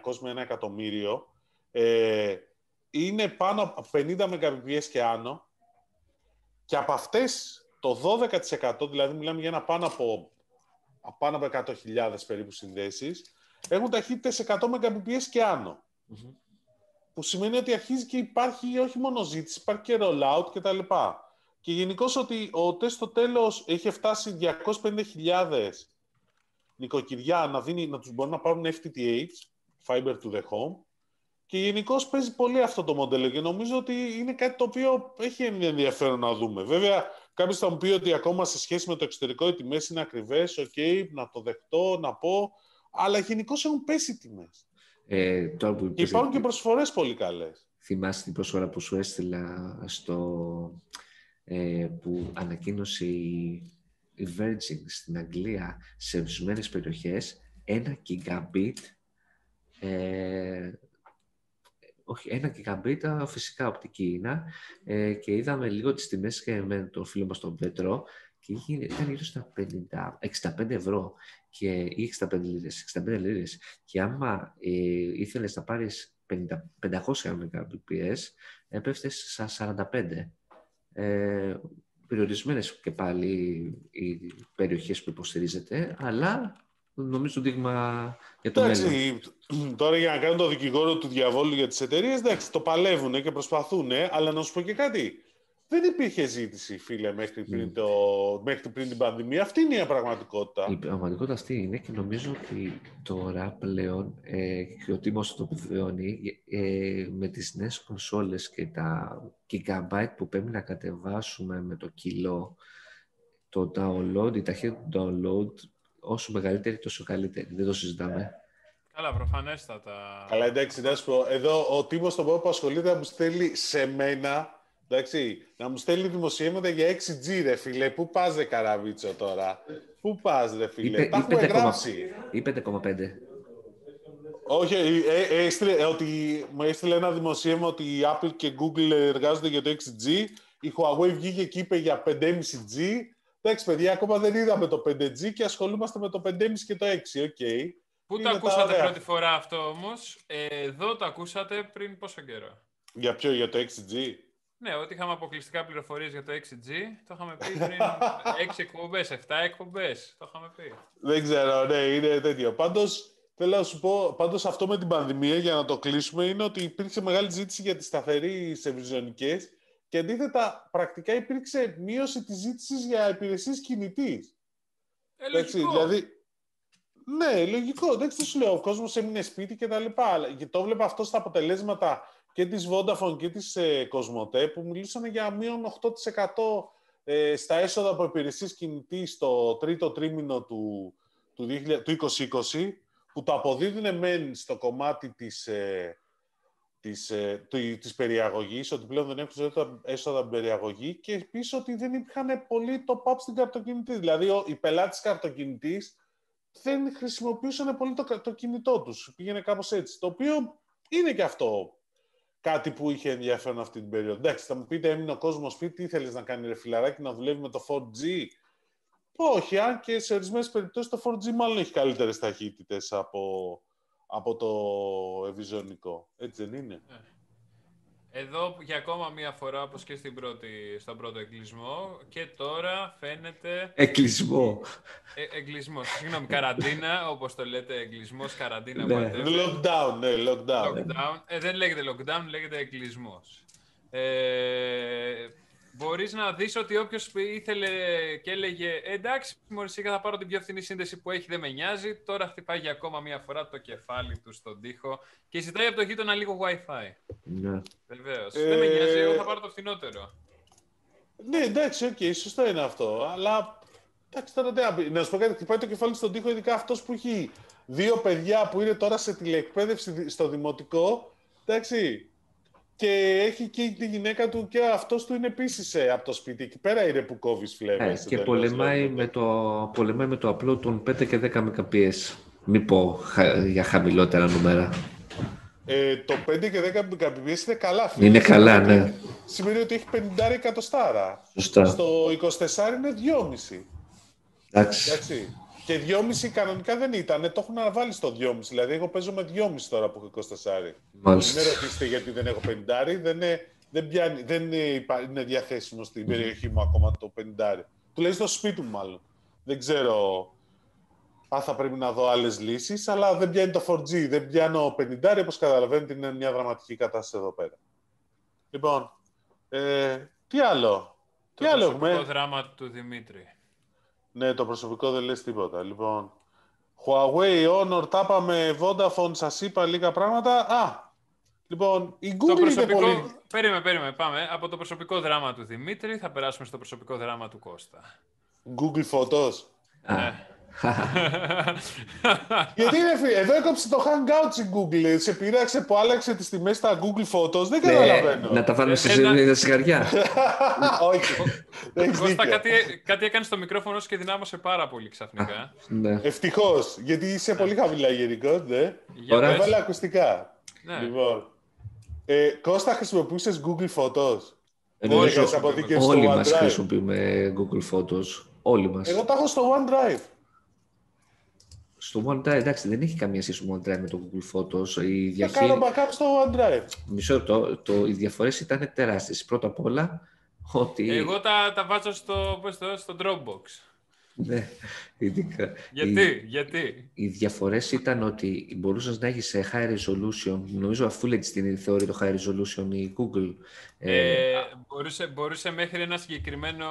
900 με 1 εκατομμύριο, ε, είναι πάνω από 50 Mbps και άνω και από αυτές το 12%, δηλαδή μιλάμε για ένα πάνω από, πάνω από 100.000 περίπου συνδέσεις, έχουν ταχύτητες 100 Mbps και άνω. Που σημαίνει ότι αρχίζει και υπάρχει όχι μόνο ζήτηση, υπάρχει και rollout κτλ. Και γενικώς ότι ο τεστ στο τέλος έχει φτάσει 250.000 νοικοκυριά να, δίνει, να τους μπορούν να πάρουν FTTH, Fiber to the Home, και γενικώς παίζει πολύ αυτό το μοντέλο και νομίζω ότι είναι κάτι το οποίο έχει ενδιαφέρον να δούμε. Βέβαια, κάποιος θα μου πει ότι ακόμα σε σχέση με το εξωτερικό οι τιμές είναι ακριβές. OK, okay, να το δεχτώ, να πω. Αλλά γενικώς έχουν πέσει οι τιμές. Ε, που και υπάρχουν και προσφορές πολύ καλές. Θυμάσαι την προσφορά που σου έστειλα στο. Ε, που ανακοίνωσε η Virgin στην Αγγλία σε ορισμένες περιοχές ένα gigabit ε, όχι, ένα γιγαμπίτα φυσικά οπτική είναι ε, και είδαμε λίγο τις τιμές και με τον φίλο μας τον Πέτρο και ήταν γύρω στα 50, 65 ευρώ και, ή 65 λίρες, 65 λίρες και άμα ε, ήθελες να πάρεις 50, 500 Mbps έπεφτες στα 45 ε, περιορισμένες και πάλι οι περιοχές που υποστηρίζεται αλλά νομίζω δείγμα για το εντάξει, μέλλον. Τώρα για να κάνουν το δικηγόρο του διαβόλου για τις εταιρείες, εντάξει, το παλεύουν και προσπαθούν, αλλά να σου πω και κάτι. Δεν υπήρχε ζήτηση, φίλε, μέχρι πριν, το, μέχρι πριν την πανδημία. Αυτή είναι η πραγματικότητα. Η πραγματικότητα αυτή είναι και νομίζω ότι τώρα πλέον ε, και ο Τίμος το επιβεβαιώνει ε, με τις νέες κονσόλες και τα gigabyte που πρέπει να κατεβάσουμε με το κιλό το download, η ταχύτητα του download όσο μεγαλύτερη, τόσο καλύτερη. Δεν το συζητάμε. Καλά, προφανέστατα. Καλά, εντάξει, να σου πω. Εδώ ο τύπο στον που ασχολείται να μου στέλνει σε μένα. Εντάξει, να μου στέλνει δημοσιεύματα για 6G, ρε φίλε. Πού πας, ρε Καραβίτσο τώρα; Πού πας, ρε φίλε; Τα έχουμε γράψει. Ή 5,5. Όχι, ε, ε, έστειλε, ε, ότι μου έστειλε ένα δημοσίευμα ότι η Apple και Google εργάζονται για το 6G. Η Huawei βγήκε και είπε για 5,5G. Εντάξει, παιδιά, ακόμα δεν είδαμε το 5G και ασχολούμαστε με το 5,5 και το 6. Okay. Πού το ακούσατε πρώτη φορά αυτό όμως, εδώ το ακούσατε πριν πόσο καιρό; Για ποιο, για το 6G. Ναι, ότι είχαμε αποκλειστικά πληροφορίες για το 6G, το είχαμε πει πριν 6 εκπομπές, 7 εκπομπές. Το είχαμε πει. Δεν ξέρω, ναι, είναι τέτοιο. Πάντως, θέλω να σου πω, πάντως αυτό με την πανδημία, για να το κλείσουμε, είναι ότι υπήρξε μεγάλη ζήτηση για τις σταθεροί ευρυζωνικέ και αντίθετα, πρακτικά υπήρξε μείωση της ζήτησης για υπηρεσίες κινητής. Ε, λογικό. δηλαδή, ναι, λογικό. Δεν ξέρω, σου λέω, ο κόσμος έμεινε σπίτι και τα λοιπά. Και το βλέπω αυτό στα αποτελέσματα και της Vodafone και της ε, Cosmote που μιλούσαν για μείον 8% ε, στα έσοδα από υπηρεσίες κινητής στο τρίτο τρίμηνο του, του, 2020 που το αποδίδουν μεν στο κομμάτι της, ε, της, ε, της περιαγωγής, ότι πλέον δεν έχουν έσοδα από περιαγωγή και επίσης ότι δεν υπήρχαν πολύ το up στην καρτοκινητή. Δηλαδή, οι πελάτες τη καρτοκινητής δεν χρησιμοποιούσαν πολύ το, το κινητό τους. Πήγαινε κάπως έτσι. Το οποίο είναι και αυτό κάτι που είχε ενδιαφέρον αυτή την περίοδο. Εντάξει, θα μου πείτε, έμεινε ο κόσμος σπίτι, τι ήθελε να κάνει ρε φιλαράκι, να δουλεύει με το 4G. Όχι, αν και σε ορισμένες περιπτώσεις το 4G μάλλον έχει καλύτερες ταχύτητες από, από το ευηζωνικό. Έτσι δεν είναι; Ναι. Εδώ για ακόμα μία φορά, όπως και στην πρώτη, στον πρώτο εγκλισμό, και τώρα φαίνεται... Εγκλισμό. Ε, εγκλισμό. Συγγνώμη, καραντίνα, όπως το λέτε, εγκλισμός, καραντίνα, ναι. Lockdown, ναι, lockdown. lockdown. Ε, δεν λέγεται lockdown, λέγεται εγκλισμός. Ε, Μπορείς να δεις ότι όποιος ήθελε και έλεγε Εντάξει, μόλις θα πάρω την πιο φθηνή σύνδεση που έχει, δεν με νοιάζει. Τώρα χτυπάει για ακόμα μία φορά το κεφάλι του στον τοίχο και ζητάει από το γείτονα λίγο WiFi. Ναι. Βεβαίως. Ε... Δεν με νοιάζει, εγώ θα πάρω το φθηνότερο. Ναι, εντάξει, OK, okay, σωστό είναι αυτό. Αλλά εντάξει, τώρα δεν Να σου πω κάτι, χτυπάει το κεφάλι στον τοίχο, ειδικά αυτός που έχει δύο παιδιά που είναι τώρα σε τηλεεκπαίδευση στο δημοτικό. Εντάξει, και έχει και τη γυναίκα του και αυτός του είναι επίσης ε, από το σπίτι. Εκεί πέρα είναι που κόβει φλέβες. Ε, και πολεμάει με, το, πολεμάει με το upload των 5 και 10 Mbps. Μην πω για χαμηλότερα νούμερα. ε, το 5 και 10 Mbps είναι καλά. Φίλε. Είναι καλά, ναι. Σημαίνει ότι έχει 50 εκατοστάρα. Σωστά. Στο 24 είναι 2,5. Εντάξει. Εντάξει. Και 2,5 κανονικά δεν ήταν. Το έχουν αναβάλει στο 2,5. Δηλαδή, εγώ παίζω με 2,5 τώρα που έχω 24. Μάλιστα. Μην με ρωτήσετε γιατί δεν έχω 50. Δεν είναι, δεν πιάνει, δεν είναι, υπα- είναι διαθέσιμο στην περιοχή μου ακόμα το 50. Τουλάχιστον στο σπίτι μου, μάλλον. Δεν ξέρω αν θα πρέπει να δω άλλες λύσεις, αλλά δεν πιάνει το 4G. Δεν πιάνω 50. Όπως καταλαβαίνετε, είναι μια δραματική κατάσταση εδώ πέρα. Λοιπόν, ε, τι άλλο; Το τι άλλο προσωπικό έχουμε; δράμα του Δημήτρη. Ναι, το προσωπικό δεν λες τίποτα. Λοιπόν, Huawei, Honor, τα είπαμε, Vodafone, σας είπα λίγα πράγματα. Α, λοιπόν, η Το Google είναι προσωπικό... πολύ... Περίμενε, περίμενε, πάμε. Από το προσωπικό δράμα του Δημήτρη θα περάσουμε στο προσωπικό δράμα του Κώστα. Google Photos. Α, Ναι. Γιατί είναι φίλε, εδώ έκοψε το Hangouts η Google, σε πειράξε που άλλαξε τις τιμές στα Google Photos, δεν ναι, καταλαβαίνω. να τα βάλουμε σε Ένα- σε σιγαριά. Όχι, έχεις Κώστα, δίκιο. κάτι, κάτι έκανες στο μικρόφωνο σου και δυνάμωσε πάρα πολύ ξαφνικά. ναι. Ευτυχώς, γιατί είσαι πολύ χαμηλά γενικώ, ναι. Για Ωραία. πες. Έβαλε ακουστικά. Ναι. Λοιπόν, ε, Κώστα, χρησιμοποιούσες Google Photos; Δεν Νομίζω έκανες αποθήκευση στο όλοι μας OneDrive. χρησιμοποιούμε Google Photos. Όλοι μας. Εγώ τα έχω στο OneDrive. Στο OneDrive, εντάξει, δεν έχει καμία σχέση το OneDrive με το Google Photos. Η Θα κάνω διαχείριση... backup στο OneDrive. Μισό λεπτό, το, οι διαφορές ήταν τεράστιες. Πρώτα απ' όλα, ότι... Εγώ τα, τα βάζω στο, πώς το, στο Dropbox. Ναι, ειδικά. Γιατί, Οι, γιατί; οι διαφορές ήταν ότι μπορούσες να έχεις ε, high resolution, νομίζω αφού λέει την θεωρεί το high resolution η Google. Ε, Ε, μπορούσε, μπορούσε μέχρι ένα συγκεκριμένο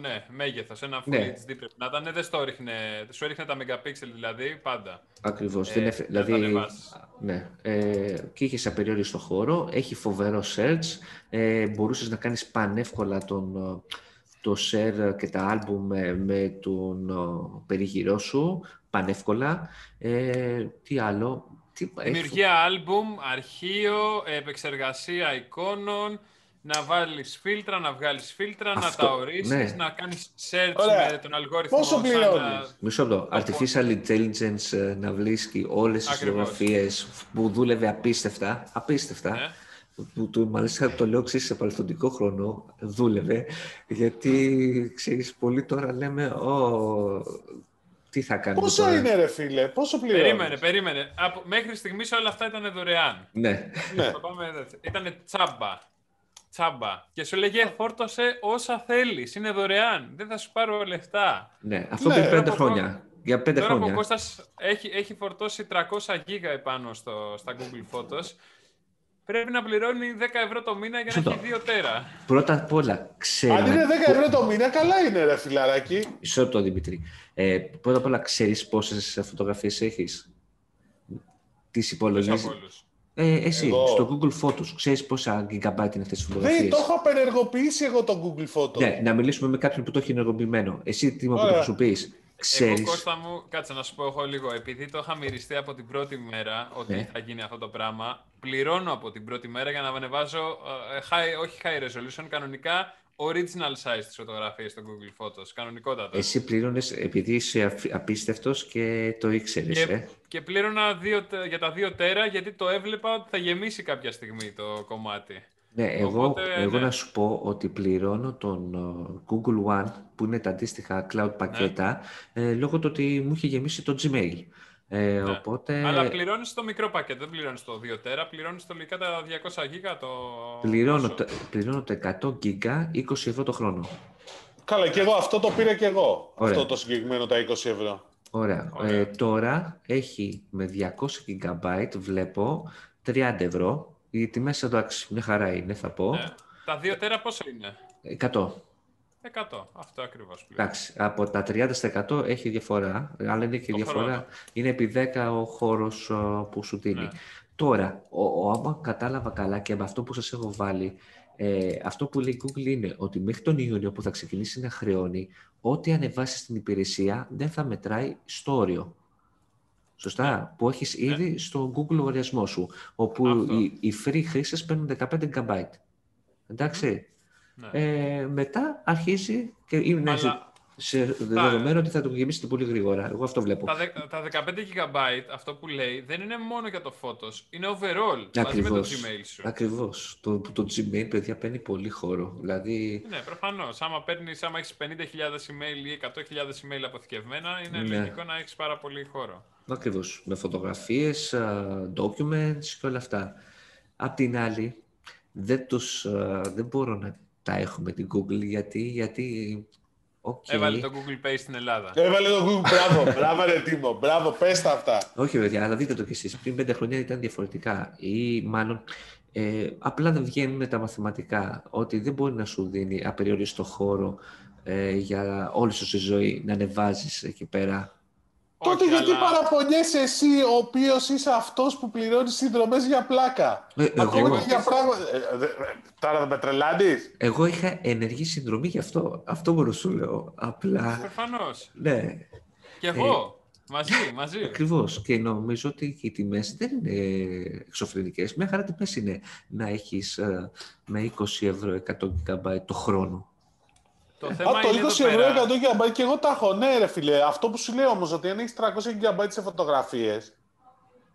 ναι, μέγεθος, ένα Full Ναι. HD πρέπει να ήταν, δεν στο έριχνε, σου έριχνε τα megapixel δηλαδή, πάντα. Ακριβώς. Ε, δεν έφε- να τα δηλαδή, ανεβάσεις. ναι, ε, και είχες απεριόριστο χώρο, έχει φοβερό search, ε, μπορούσες να κάνεις πανεύκολα τον, ε, το share και τα album με, με τον ε, περίγυρό σου, πανεύκολα. Ε, τι άλλο, τι, έχει- Δημιουργία άλμπουμ, αρχείο, επεξεργασία εικόνων, να βάλεις φίλτρα, να βγάλεις φίλτρα, να Αυτό, τα ορίσεις, ναι. να κάνεις search Ωραία. με τον αλγόριθμο. Πόσο σαν να- πληρώνεις; Μισό λεπτό. Artificial Intelligence ε, να βρίσκει όλες τις Ακριβώς. φωτογραφίες που δούλευε απίστευτα, απίστευτα, Ναι. Που του μάλιστα το λέω ξέρεις, σε παρελθοντικό χρόνο, δούλευε, γιατί ξέρεις, πολλοί τώρα λέμε, «Ω, τι θα κάνουμε Πόσο τώρα». είναι ρε φίλε, πόσο πληρώνεις; Περίμενε, περίμενε. Από, μέχρι στιγμής όλα αυτά ήταν δωρεάν. Ναι, Ναι. Θα πάμε δεύτερο. Ήτανε τσάμπα. Τσάμπα. Και σου λέγε φόρτωσε όσα θέλεις. Είναι δωρεάν. Δεν θα σου πάρω λεφτά. ναι. Αυτό Ναι, πριν πέντε από- χρόνια. Για πέντε Τώρα που ο χρόνια. Κώστας έχει, έχει φορτώσει 300 γίγα επάνω στο, στα Google Photos, πρέπει να πληρώνει 10 ευρώ το μήνα για να Σωστό. έχει 2 τέρα. Πρώτα απ' όλα, Αν ξέρουμε... είναι 10 ευρώ το μήνα, καλά είναι ρε φιλαράκι. Μισό λεπτό, Δημήτρη. Ε, πρώτα απ' όλα, ξέρεις πόσες φωτογραφίες έχεις; Τις Ποιος υπολογίζεις; από όλους. Ε, εσύ, Εγώ. στο Google Photos, ξέρεις πόσα gigabyte είναι αυτές τις Δεν φωτογραφίες; το έχω απενεργοποιήσει εγώ το Google Photo. Ναι, να μιλήσουμε με κάποιον που το έχει ενεργοποιημένο. Εσύ τι μου που το Ωραία. Χρησιμοποιείς. Εγώ, Ξέρεις. Κώστα μου, κάτσε να σου πω εγώ λίγο. Επειδή το είχα μυριστεί από την πρώτη μέρα ότι Ναι. θα γίνει αυτό το πράγμα, πληρώνω από την πρώτη μέρα για να ανεβάζω, ε, high, όχι high resolution, κανονικά original size τις φωτογραφίες στο Google Photos, κανονικότατα. Εσύ πλήρωνες επειδή είσαι αφ- απίστευτος και το ήξερες, Και, ε. και πλήρωνα δύο, τε- για τα δύο τέρα γιατί το έβλεπα ότι θα γεμίσει κάποια στιγμή το κομμάτι. Ναι, εγώ, Οπότε, εγώ ναι. να σου πω ότι πληρώνω τον ε, Google One, που είναι τα αντίστοιχα cloud πακέτα, ε, λόγω του ότι μου είχε γεμίσει το Gmail. Ε, Οπότε Αλλά πληρώνεις το μικρό πακέτο, δεν πληρώνεις το 2 τέρα, πληρώνεις το λογικά τα 200 γίγα το... πληρώνω, πόσο; το, πληρώνω το 100 γίγα 20 ευρώ το χρόνο. Καλά, και εγώ αυτό το πήρα και εγώ. Ωραία. Αυτό το συγκεκριμένο τα 20 ευρώ. Ωραία. Ωραία. Ε, τώρα έχει με 200 GB βλέπω 30 ευρώ. Οι τιμές εντάξει, μια χαρά είναι θα πω. Ναι. Τα 2 τέρα πόσο είναι; 100. 100. Αυτό ακριβώς πληρώνω. Εντάξει, από τα 30 στα 100 έχει διαφορά, αλλά είναι και Το διαφορά. χρόνο. Είναι επί 10 ο χώρος α, που σου δίνει. Ναι. Τώρα, ο, ο, άμα κατάλαβα καλά και με αυτό που σας έχω βάλει, ε, αυτό που λέει η Google είναι ότι μέχρι τον Ιούνιο που θα ξεκινήσει να χρεώνει, ό,τι ανεβάσεις στην υπηρεσία δεν θα μετράει στο όριο. Σωστά, που έχεις ήδη στο Google λογαριασμό σου, όπου Αυτό. οι, οι free χρήστες παίρνουν 15 GB. Εντάξει. Ναι. Ε, μετά αρχίζει και είναι, Αλλά σε δεδομένο ότι θα το γεμίσετε πολύ γρήγορα. Εγώ αυτό βλέπω. Τα, τα 15 GB, αυτό που λέει, δεν είναι μόνο για το Photos, είναι overall, Ακριβώς. μαζί με το Gmail σου. Ακριβώς. Το, το Gmail, παιδιά, παίρνει πολύ χώρο. Δηλαδή... Ναι, προφανώς. Άμα, παίρνεις, άμα έχεις 50.000 email ή 100.000 email αποθηκευμένα, είναι Ναι. λογικό να έχεις πάρα πολύ χώρο. Ακριβώς. Με φωτογραφίες, α, documents και όλα αυτά. Απ' την άλλη, δεν, τους, α, δεν μπορώ να τα έχουμε την Google γιατί, γιατί οκ. Έβαλε το Google Pay στην Ελλάδα. Έβαλε το Google. Μπράβο, μπράβο, ρε Τίμο. Μπράβο, πες τα αυτά. Όχι, παιδιά, αλλά δείτε το κι εσείς. Πριν πέντε χρόνια ήταν διαφορετικά. Ή μάλλον ε, απλά δεν βγαίνουν τα μαθηματικά. Ότι δεν μπορεί να σου δίνει απεριόριστο χώρο ε, για όλη σου τη ζωή να ανεβάζεις εκεί πέρα. Τότε Όχι, γιατί αλλά- παραπονιέσαι εσύ, ο οποίος είσαι αυτός που πληρώνει συνδρομές για πλάκα; Ε, Ακόμα εγώ- και για πράγματα. Ε, δε- ε, Τώρα δεν με τρελάνεις. Εγώ είχα ενεργή συνδρομή γι' αυτό. Αυτό μπορώ να σου λέω. Απλά, Προφανώς. ναι, Και εγώ. Μαζί, μαζί. ακριβώς. Και νομίζω ότι και οι τιμές δεν είναι εξωφρενικές. Μια χαρά τιμές είναι να έχεις με 20 ευρώ 100 GB το χρόνο. Το θέμα Α, το είναι 20 εδώ ευρώ πέρα. 100 GB και εγώ τα έχω. Ναι, ρε φίλε. Αυτό που σου λέω όμως, ότι αν έχεις 300 GB σε φωτογραφίες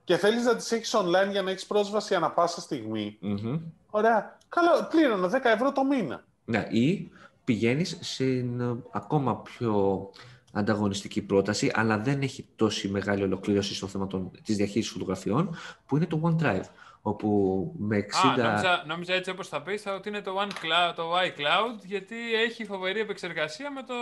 και θέλεις να τις έχεις online για να έχεις πρόσβαση ανα πάσα στιγμή. Μμμ. Ωραία. Καλά, πλήρωνα 10 ευρώ το μήνα. Ναι, ή πηγαίνεις σε ε, ακόμα πιο ανταγωνιστική πρόταση, αλλά δεν έχει τόση μεγάλη ολοκλήρωση στο θέμα των, της διαχείρισης φωτογραφιών, που είναι το OneDrive, όπου με 60... Α, νόμιζα, νόμιζα έτσι όπως θα πεις θα ότι είναι το, OneCloud, το iCloud γιατί έχει φοβερή επεξεργασία με το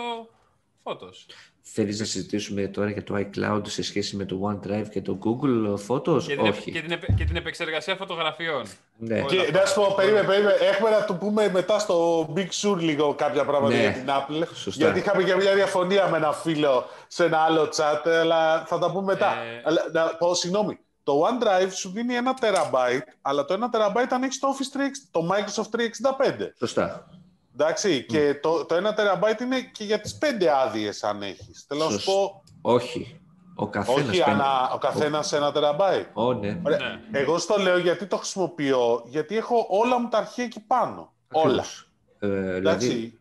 Photos. Θέλεις να συζητήσουμε τώρα για το iCloud σε σχέση με το OneDrive και το Google Photos? Και την, επ- Όχι. και, την, επ- και την επεξεργασία φωτογραφιών. Ναι. Όλα Και αυτά. να σου πω, περίμενε, περίμενε. Έχουμε να του πούμε μετά στο Big Sur λίγο κάποια πράγματα Ναι. για την Apple. Σωστά. Γιατί είχαμε και μια διαφωνία με ένα φίλο σε ένα άλλο chat, αλλά θα τα πούμε μετά. Ε. Αλλά, να πω, συγγνώμη. Το OneDrive σου δίνει ένα terabyte, αλλά το ένα terabyte αν έχεις το Office 3, το Microsoft 365. Σωστά. Εντάξει, και το, το ένα terabyte είναι και για τις πέντε άδειες αν έχεις. Θέλω να σου Σωστό. πω, Όχι. Ο καθένας όχι παίρνει- ανά, ο καθένας ένα terabyte. Ω, ναι. Ωραία. Ναι. Εγώ στο λέω γιατί το χρησιμοποιώ, γιατί έχω όλα μου τα αρχεία εκεί πάνω. Όλα. Ακριβώς. Ε, δηλαδή, Εντάξει,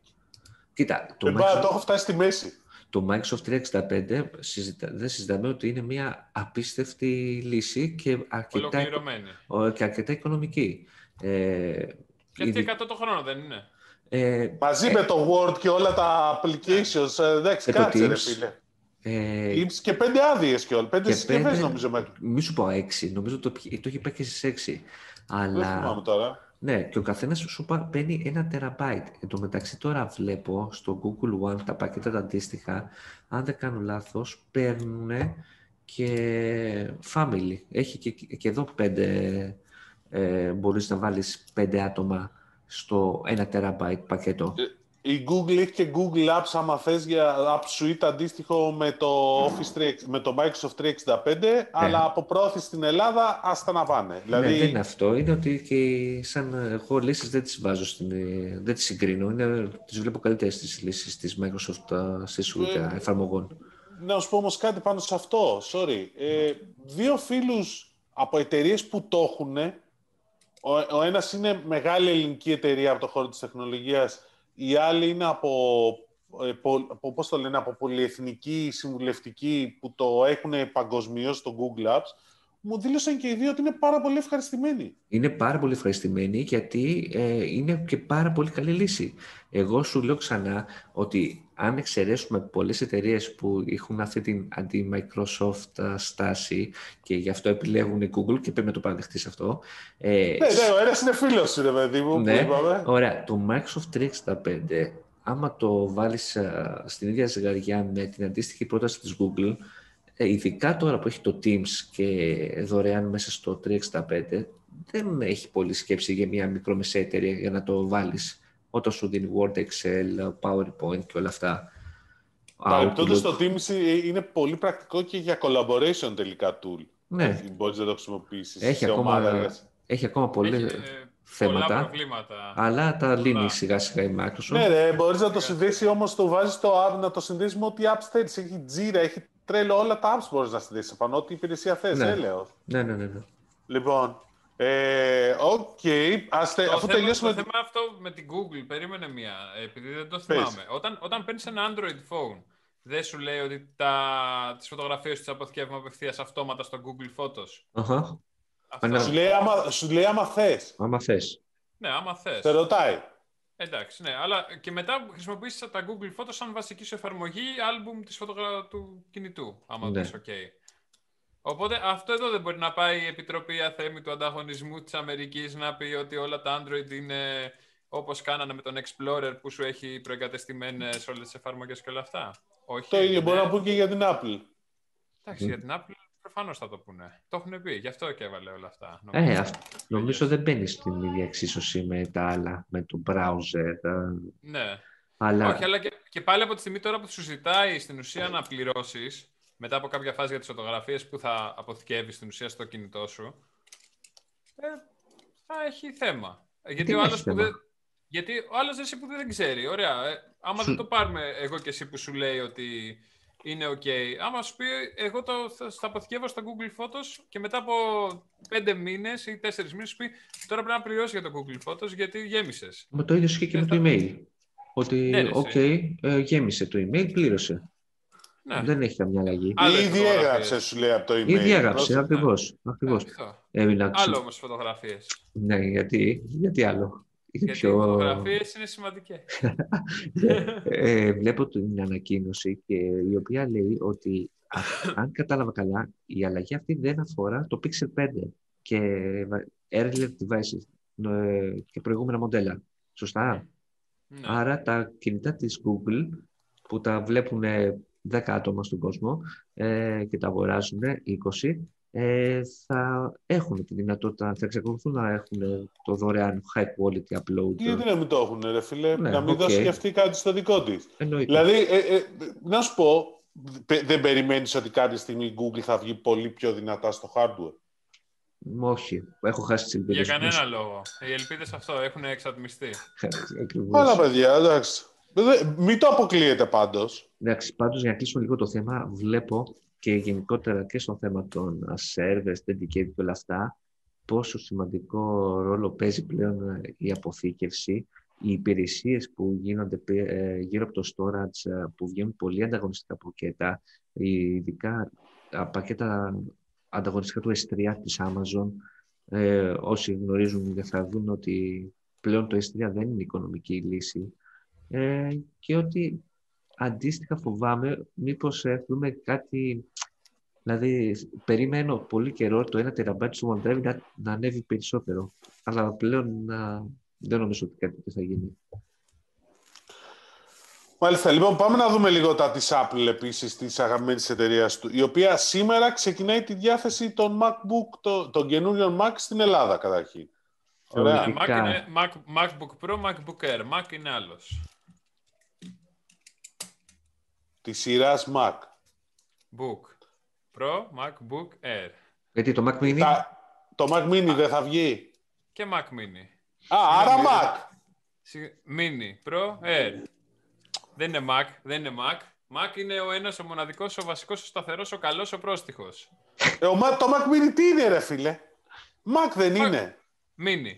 κοίτα, το δεν πάω, Microsoft- το έχω φτάσει στη μέση. Το Microsoft 365 συζητα... δεν συζητάμε ότι είναι μια απίστευτη λύση και αρκετά, Ολοκληρωμένη. ο- και αρκετά οικονομική. Ε, Και αυτή ήδη- 100 το χρόνο δεν είναι; ε, Μαζί με το Word και όλα τα applications. ε, Εντάξει, Και το κάτσε ρε Teams. φίλε. ε, Teams και πέντε άδειες και όλα. Πέντε και συσκευές πέντε- νομίζω μέχρι. Μη σου πω έξι, νομίζω το, πι- το έχει πάει και στις έξι. Δεν Αλλά θυμάμαι τώρα. Ναι, και ο καθένας σου πα- παίρνει ένα τεραμπάιτ. Εν τω μεταξύ τώρα βλέπω στο Google One τα πακέτα τα αντίστοιχα, αν δεν κάνω λάθος, παίρνουν και family. Έχει και, και εδώ πέντε, ε, μπορείς να βάλεις πέντε άτομα στο ένα τεραμπάιτ πακέτο. Η Google έχει και Google Apps άμα θες για App Suite αντίστοιχο με το, Office 3, με το Microsoft 365, αλλά από πρόθεση στην Ελλάδα άστα να πάνε. Δηλαδή, Ναι, δεν είναι αυτό. Είναι ότι και σαν εγώ λύσεις δεν τις βάζω, στην, ε, δεν τις συγκρίνω. Είναι, τις βλέπω καλύτερες τις λύσεις της Microsoft ε, στη suite Ε, ε, εφαρμογών. Να σου πω όμως κάτι πάνω σε αυτό. Sorry. Ε, δύο φίλους από εταιρείες που το έχουν. Ο, ο ένας είναι μεγάλη ελληνική εταιρεία από το χώρο της τεχνολογίας. Η άλλη είναι από, ε, πο- από, πώς το λένε, από πολυεθνική συμβουλευτική που το έχουν παγκοσμίως στο Google Apps. Μου δήλωσαν και οι δύο ότι είναι πάρα πολύ ευχαριστημένοι. Είναι πάρα πολύ ευχαριστημένοι γιατί ε, είναι και πάρα πολύ καλή λύση. Εγώ σου λέω ξανά ότι αν εξαιρέσουμε πολλές εταιρείες που έχουν αυτή την αντι-Microsoft ε, στάση και γι' αυτό επιλέγουν η Google και πρέπει να το παραδεχτείς αυτό. Ε, Ναι, ναι, ο ένας είναι φίλος σου, ρε παιδί μου, που Ναι, είπαμε. ωραία. Το Microsoft 365, άμα το βάλεις α, στην ίδια ζυγαριά με την αντίστοιχη πρόταση της Google, ε, ειδικά τώρα που έχει το Teams και δωρεάν μέσα στο 365, δεν έχει πολύ σκέψη για μια μικρομεσαία εταιρεία για να το βάλεις όταν σου δίνει Word, Excel, PowerPoint και όλα αυτά. Παρεπτόντως Outlook. το Teams ε, είναι πολύ πρακτικό και για collaboration τελικά tool. Ναι, Μπορείς να το χρησιμοποιήσεις έχει σε ομάδα ακόμα, εργασίας. έχει ακόμα πολλά Έχει, ε, θέματα, Πολλά προβλήματα. αλλά τα λύνει Πολλά. σιγά σιγά η Microsoft. Ναι, ρε, μπορείς να το συνδέσεις όμως, το βάζεις το app, να το συνδέσεις με ό,τι apps θέλεις. Έχει Jira, έχει Trello, όλα τα apps μπορείς να συνδέσεις. Επάνω ό,τι υπηρεσία θες, Ναι. έλεος. ναι, ναι, ναι. ναι. Λοιπόν, Ε, OK, okay. αφού θέμα, τελειώσουμε... Το θέμα αυτό με την Google, περίμενε μία, επειδή δεν το θυμάμαι. Όταν, όταν παίρνεις ένα Android phone, δεν σου λέει ότι τα, τις φωτογραφίες τις αποθηκεύουμε απευθείας αυτόματα στο Google Photos. Uh-huh. Σου, λέει άμα, σου λέει άμα θες. Άμα θες. Ναι, άμα θες. Σε ρωτάει. Εντάξει, ναι. Αλλά και μετά χρησιμοποιήσεις τα Google Photos σαν βασική σου εφαρμογή άλμπουμ της φωτογρα... του κινητού, άμα ναι. πεις OK. Οπότε αυτό εδώ δεν μπορεί να πάει η Επιτροπή Αθέμη του Ανταγωνισμού της Αμερικής να πει ότι όλα τα Android είναι όπως κάνανε με τον Explorer που σου έχει προεγκατεστημένες όλες τις εφαρμογές και όλα αυτά. Όχι, το ίδιο μπορεί να πούν και για την Apple. Εντάξει, για την Apple προφανώς θα το πούνε. Το έχουν πει, γι' αυτό και έβαλε όλα αυτά. Νομίζω, ε, νομίζω δεν μπαίνει στην ίδια εξίσωση με τα άλλα, με το browser. Ναι. Αλλά... Όχι, αλλά και, και πάλι από τη στιγμή τώρα που σου ζητάει στην ουσία να πληρώσεις μετά από κάποια φάση για τις φωτογραφίες που θα αποθηκεύεις στην ουσία στο κινητό σου, ε, θα έχει θέμα. Γιατί ο, άλλος που δεν, γιατί ο άλλος εσύ που δεν ξέρει. Ωραία, ε, άμα δεν το πάρουμε εγώ και εσύ που σου λέει ότι είναι ok. Άμα σου πει, εγώ το θα, θα αποθηκεύω στο Google Photos και μετά από πέντε μήνες ή τέσσερις μήνες σου πει, τώρα πρέπει να πληρώσεις για το Google Photos γιατί γέμισες. Με το ίδιο ισχύει και με το email. Ότι, ναι, ok, ε, γέμισε το email, πλήρωσε. Ναι. Δεν έχει καμιά αλλαγή. Ήδη έγραψε, σου λέει από το email. Ήδη έγραψε, ακριβώς. Ακριβώς. Έμεινα... Άλλο όμως φωτογραφίες. Ναι, γιατί, γιατί άλλο. Γιατί πιο... οι φωτογραφίες είναι σημαντικές. ε, βλέπω την ανακοίνωση και η οποία λέει ότι αν κατάλαβα καλά, η αλλαγή αυτή δεν αφορά το Pixel 5 και earlier devices ε, και προηγούμενα μοντέλα. Σωστά; Ναι. Άρα τα κινητά της Google που τα βλέπουν 10 άτομα στον κόσμο ε, και τα αγοράζουν 20, ε, θα έχουν τη δυνατότητα, θα εξακολουθούν να έχουν το δωρεάν high quality upload. Γιατί να μην το έχουν, ρε φίλε, ναι, να μην okay. δώσει και αυτή κάτι στο δικό της. Δηλαδή, ε, ε, να σου πω, δεν περιμένεις ότι κάποια στιγμή η Google θα βγει πολύ πιο δυνατά στο hardware; Όχι, έχω χάσει τις ελπίδε. Για κανένα λόγο. Οι ελπίδες αυτό έχουν εξατμιστεί. Αλλά παιδιά, εντάξει. Μην το αποκλείετε πάντως. Εντάξει, πάντως για να κλείσουμε λίγο το θέμα, βλέπω και γενικότερα και στο θέμα των servers, dedicated και όλα αυτά, πόσο σημαντικό ρόλο παίζει πλέον η αποθήκευση, οι υπηρεσίες που γίνονται ε, γύρω από το storage, ε, που βγαίνουν πολύ ανταγωνιστικά πακέτα, ειδικά πακέτα ανταγωνιστικά του S3 της Amazon, ε, όσοι γνωρίζουν θα δουν ότι πλέον το S3 δεν είναι οικονομική λύση ε, και ότι αντίστοιχα φοβάμαι μήπως έχουμε κάτι Δηλαδή, περιμένω πολύ καιρό το 1 τεραμπάτι του OneDrive να, να ανέβει περισσότερο. Αλλά πλέον να, δεν νομίζω ότι κάτι θα γίνει. Μάλιστα, λοιπόν, πάμε να δούμε λίγο τα της Apple επίσης, της αγαπημένης εταιρείας του, η οποία σήμερα ξεκινάει τη διάθεση των MacBook, το, των καινούριων Mac στην Ελλάδα, καταρχήν. Ωραία. Mac είναι Mac, MacBook Pro, MacBook Air. Mac είναι άλλος. Τη σειράς Mac. Book. Pro, MacBook Air. Γιατί το Mac Mini... Το Mac Mini δεν θα βγει. Και Mac Mini. Α, άρα Mac. Mini, Pro, Air. Δεν είναι Mac, δεν είναι Mac. Mac είναι ο ένας, ο μοναδικός, ο βασικός, ο σταθερός, ο καλός, ο πρόστιχος. Ε, ο, το Mac Mini τι είναι ρε φίλε; Mac δεν είναι. Mini.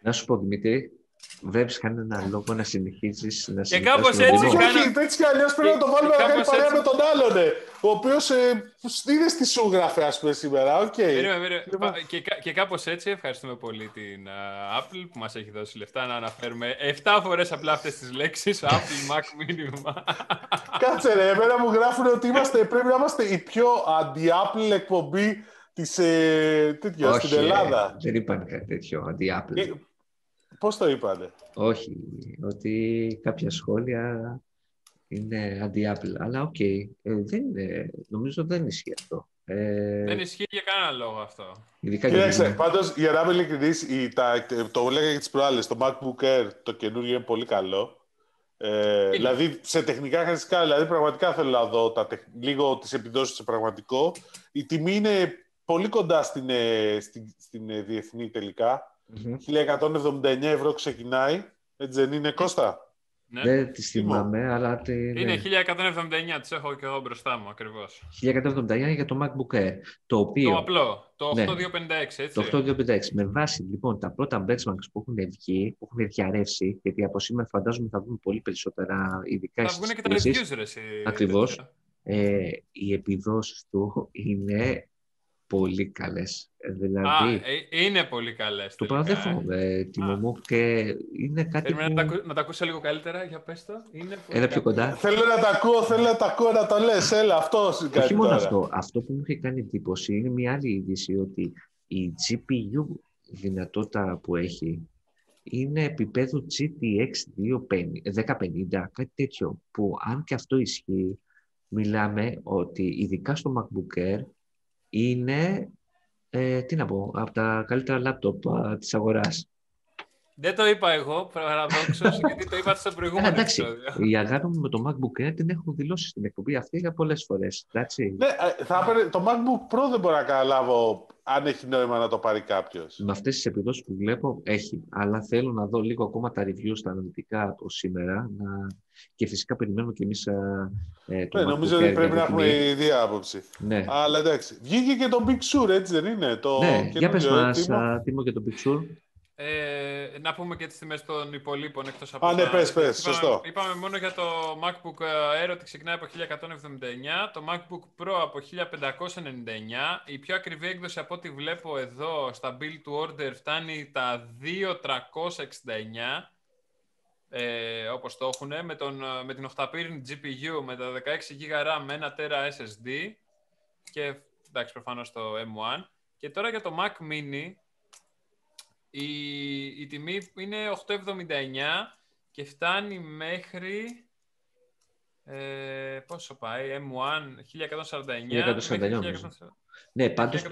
Να σου πω Δημήτρη, βλέπεις κανένα λόγο να συνεχίσει να Και κάπως έτσι. Όχι, κάνα... έτσι κι αλλιώς πρέπει να το βάλουμε να κάνει παρέα με τον άλλον. Ναι. Ο οποίος ε, είναι στη σου γράφει, ας πούμε, σήμερα. Okay. Λοιπόν. Και, και κάπως έτσι ευχαριστούμε πολύ την uh, Apple που μας έχει δώσει λεφτά να αναφέρουμε 7 φορές απλά αυτές τις λέξεις. Apple, Mac, Minimum. Κάτσε ρε, εμένα μου γράφουν ότι είμαστε, πρέπει να είμαστε η πιο αντι-Apple εκπομπή της ε, στην Ελλάδα. δεν είπαν κάτι τέτοιο αντι-Apple. Ε, Πώς το είπατε; Όχι, ότι κάποια σχόλια είναι αντι-Apple. Αλλά OK, okay, ε, δεν νομίζω δεν ισχύει αυτό. Ε, δεν ισχύει για κανένα λόγο αυτό. Ειδικά Κοίταξε, πάντως για να είμαι ειλικρινής, το έλεγα για τις προάλλες, το MacBook Air το καινούργιο είναι πολύ καλό. Ε, δηλαδή σε τεχνικά χαρακτηριστικά, δηλαδή πραγματικά θέλω να δω τα, λίγο τις επιδόσεις σε πραγματικό. Η τιμή είναι πολύ κοντά στην, ε, στην, στην διεθνή τελικά. 1179 ευρώ ξεκινάει. Έτσι δεν είναι, Κώστα; Ναι. Δεν τι θυμάμαι, αλλά. Τη, ναι. Είναι 1179, τις έχω και εγώ μπροστά μου ακριβώς. 1179 για το MacBook Air. Το, οποίο, το απλό, το 8256, ναι, έτσι. Το 8256. Με βάση λοιπόν τα πρώτα benchmarks που έχουν βγει, που έχουν διαρρεύσει, γιατί από σήμερα φαντάζομαι θα βγουν πολύ περισσότερα, ειδικά Θα βγουν και τα reviews, ρε. Ακριβώς. Ε, οι επιδόσεις του είναι πολύ καλές. Ε, δηλαδή, Α, ε, είναι πολύ καλές. Το παραδέχομαι, Τίμω μου, και είναι κάτι που... να, τα, να τα ακούσω λίγο καλύτερα, για πες το. Είναι πολύ Έλα πιο κοντά. Θέλω να τα ακούω, θέλω να τα ακούω, να το λες. Έλα, αυτό Όχι μόνο αυτό. Αυτό που μου έχει κάνει εντύπωση είναι μια άλλη είδηση ότι η GPU δυνατότητα που έχει είναι επίπεδου GTX 1050, κάτι τέτοιο, που αν και αυτό ισχύει, μιλάμε ότι ειδικά στο MacBook Air είναι, ε, τι να πω, από τα καλύτερα λάπτοπ της αγοράς. Δεν το είπα εγώ, παραδόξως, γιατί το είπα στο προηγούμενο εντάξει, επεισόδιο. Η αγάπη μου με το MacBook Air την έχω δηλώσει στην εκπομπή αυτή για πολλές φορές. Εντάξει. Ναι, ε, θα, το MacBook Pro δεν μπορώ να καταλάβω αν έχει νόημα να το πάρει κάποιος. Με αυτές τις επιδόσεις που βλέπω, έχει. Αλλά θέλω να δω λίγο ακόμα τα reviews, τα αναλυτικά από σήμερα. Να... Και φυσικά περιμένουμε κι εμείς. Ε, το ναι, νομίζω ότι πρέπει να έχουμε ήδη άποψη. Ναι. Αλλά εντάξει. Βγήκε και το Big Sur, έτσι δεν είναι. Το ναι, για πες μας, Τίμο, και το Big Sur. Ε, να πούμε και τις τιμές των υπολείπων εκτός από Α, ναι, πες, πες, σωστό. Είπαμε μόνο για το MacBook Air ότι ξεκινάει από 1179, το MacBook Pro από 1599, η πιο ακριβή έκδοση από ό,τι βλέπω εδώ στα build to order φτάνει τα 2369, ε, όπως το έχουν, με, τον, με την 8 GPU, με τα 16 GB RAM, με 1 TB SSD και εντάξει προφανώς το M1. Και τώρα για το Mac Mini, η, η τιμή είναι 8,79 και φτάνει μέχρι... Ε, πόσο πάει, M1, 1149. 1149 ναι, πάντως... 1149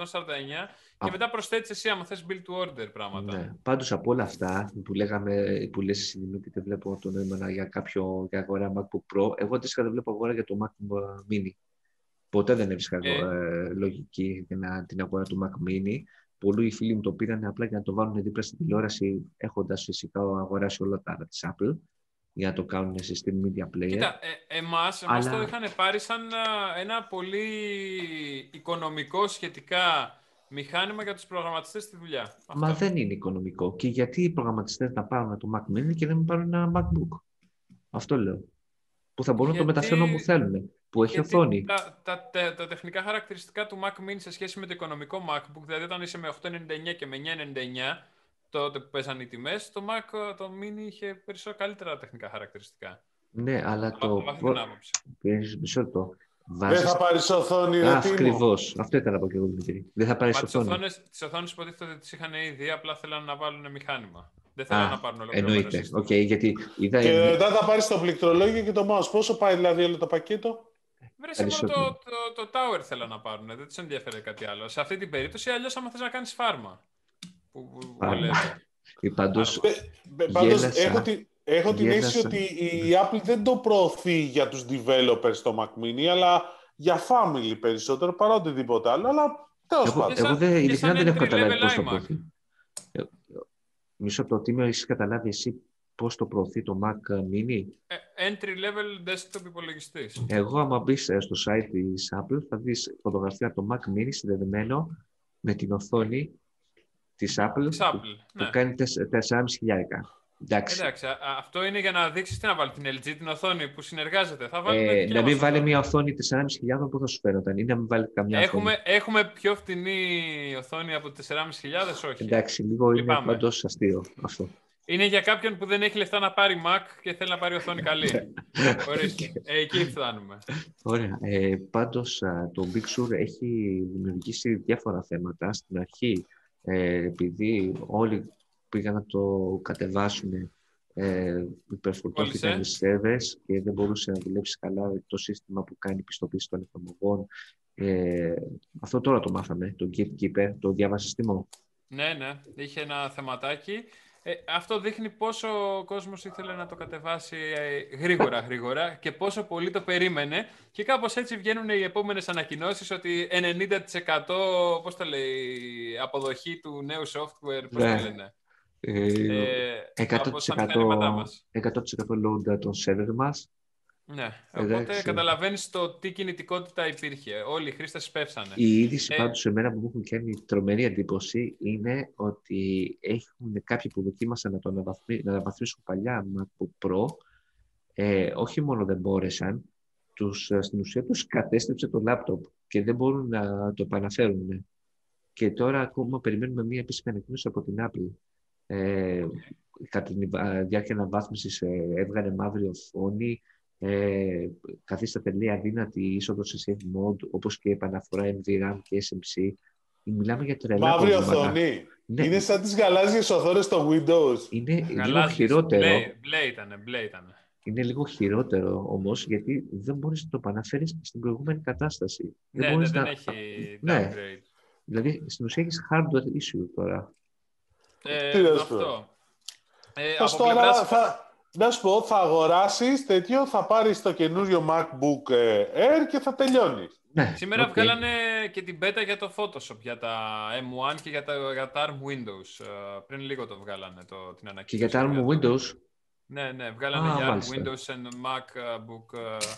και μετά προσθέτεις εσύ άμα θες build to order πράγματα. Ναι. Πάντως από όλα αυτά που λέγαμε, που λες εσύ Δημήτρη, δεν βλέπω το νόημα για κάποιο για αγορά MacBook Pro, εγώ αντίστοιχα δεν βλέπω αγορά για το MacBook Mini. Ποτέ δεν έβρισκα ε... ε, λογική για την αγορά του Mac Mini πολλοί φίλοι μου το πήραν απλά για να το βάλουν δίπλα στην τηλεόραση, έχοντας φυσικά αγοράσει όλα τα άλλα της Apple για να το κάνουν σε Steam Media Player. Κοίτα, ε, εμάς, Αλλά... το είχαν πάρει σαν ένα πολύ οικονομικό σχετικά μηχάνημα για τους προγραμματιστές στη δουλειά. Μα δεν είναι οικονομικό. Και γιατί οι προγραμματιστές να πάρουν το Mac Mini και δεν πάρουν ένα MacBook; Αυτό λέω. Που θα μπορούν γιατί... να το μεταφέρουν όπου θέλουν που έχει Γιατί οθόνη. Τα, τα, τα, τα, τεχνικά χαρακτηριστικά του Mac Mini σε σχέση με το οικονομικό MacBook, δηλαδή όταν είσαι με 899 και με 999, τότε που παίζανε οι τιμές, το Mac το Mini είχε περισσότερο καλύτερα τεχνικά χαρακτηριστικά. Ναι, αλλά το. Μισό το. Βάζεις... Δεν θα πάρεις οθόνη, ρε Ακριβώς. Αυτό ήθελα να πω και εγώ, Δημήτρη. Δεν θα πάρεις οθόνη. Τις οθόνες υποτίθεται ότι τις είχαν ήδη, απλά θέλαν να βάλουν μηχάνημα. Δεν θέλω να πάρουν ολόκληρο Εννοείται. Okay, γιατί είδα... Και μετά θα πάρεις το πληκτρολόγιο και το mouse. Πόσο πάει δηλαδή όλο το πακέτο; Βρε, μόνο το, το, το, tower θέλω να πάρουν. Δεν τους ενδιαφέρει κάτι άλλο. Σε αυτή την περίπτωση, αλλιώς άμα θες να κάνεις φάρμα. Που, που Πάντως, έχω, τη, έχω την αίσθηση ότι η Apple δεν το προωθεί για τους developers στο Mac Mini, αλλά για family περισσότερο παρά οτιδήποτε άλλο. Αλλά τέλος πάντων. Εγώ, εγώ δεν, ειλικρινά δεν έχω καταλάβει πώς το προωθεί. Ε, μισό από το τι με έχεις καταλάβει εσύ πώς το προωθεί το Mac Mini; Ε, entry level desktop υπολογιστής. Εγώ άμα μπεις στο site της Apple θα δεις φωτογραφία το Mac Mini συνδεδεμένο με την οθόνη της Apple, Apple που, ναι. που κάνει 4,5 χιλιάρικα. Εντάξει. Εντάξει, αυτό είναι για να δείξεις τι να βάλει την LG, την οθόνη που συνεργάζεται. Θα βάλει ε, να μην βάλει μια οθόνη 4.500 που θα σου φαίνονταν ή να μην βάλει καμιά έχουμε, οθόνη. Έχουμε πιο φτηνή οθόνη από 4.500, όχι. Εντάξει, λίγο είναι πάντω αστείο αυτό. Είναι για κάποιον που δεν έχει λεφτά να πάρει Mac και θέλει να πάρει οθόνη καλή. Ορίστε. Ε, εκεί φτάνουμε. Ωραία. Ε, πάντως, το Big Sur έχει δημιουργήσει διάφορα θέματα. Στην αρχή, ε, επειδή όλοι πήγαν να το κατεβάσουν ε, υπερφορτώθηκαν οι σερβες και δεν μπορούσε να δουλέψει καλά το σύστημα που κάνει πιστοποίηση των εφαρμογών. Ε, αυτό τώρα το μάθαμε, το Gatekeeper, το διάβασες τιμό. Ναι, ναι, είχε ένα θεματάκι. Ε, αυτό δείχνει πόσο ο κόσμος ήθελε να το κατεβάσει ε, γρήγορα γρήγορα και πόσο πολύ το περίμενε και κάπως έτσι βγαίνουν οι επόμενες ανακοινώσεις ότι 90% πώς το λέει, αποδοχή του νέου software, πώς ναι. το λένε. Ε, 100%, 100% load των server μας. Ναι, οπότε καταλαβαίνεις το τι κινητικότητα υπήρχε. Όλοι οι χρήστες πέφτανε. Η είδηση ε... πάντως εμένα που μου έχουν κάνει τρομερή εντύπωση είναι ότι έχουν κάποιοι που δοκίμασαν να το αναβαθμίσουν παλιά MacBook Pro. Ε, όχι μόνο δεν μπόρεσαν, τους, ε, στην ουσία τους κατέστρεψε το λάπτοπ και δεν μπορούν να το επαναφέρουν. Και τώρα ακόμα περιμένουμε μία επίσημη ανακοίνωση από την Apple. Ε, κατά τη διάρκεια αναβάθμισης ε, έβγαλε μαύρη οθόνη, ε, καθίσταται λέει αδύνατη είσοδος σε safe mode, όπως και επαναφορά NVRAM και SMC. Μιλάμε για τρελά Μαύρη οθόνη. Ναι. Είναι σαν τις γαλάζιες οθόνες στο Windows. Είναι λίγο χειρότερο. Μπλε ήταν, μπλε ήταν. Είναι λίγο χειρότερο όμως, γιατί δεν μπορείς να το επαναφέρεις στην προηγούμενη κατάσταση. Ναι, δεν, ναι, δεν έχει ναι. downgrade. Δηλαδή, στην ουσία έχεις hardware issue τώρα. Ε, Τι αυτό. Ε, από πλευράς... θα, να σου πω, θα αγοράσεις τέτοιο, θα πάρεις το καινούριο MacBook ε, Air και θα τελειώνεις. Ναι, Σήμερα okay. βγάλανε και την beta για το Photoshop, για τα M1 και για τα, για τα ARM Windows. Uh, πριν λίγο το βγάλανε το, την ανακοίνωση. Και για τα ARM Windows; Ναι, ναι, βγάλανε ah, για ARM Windows and MacBook. Uh,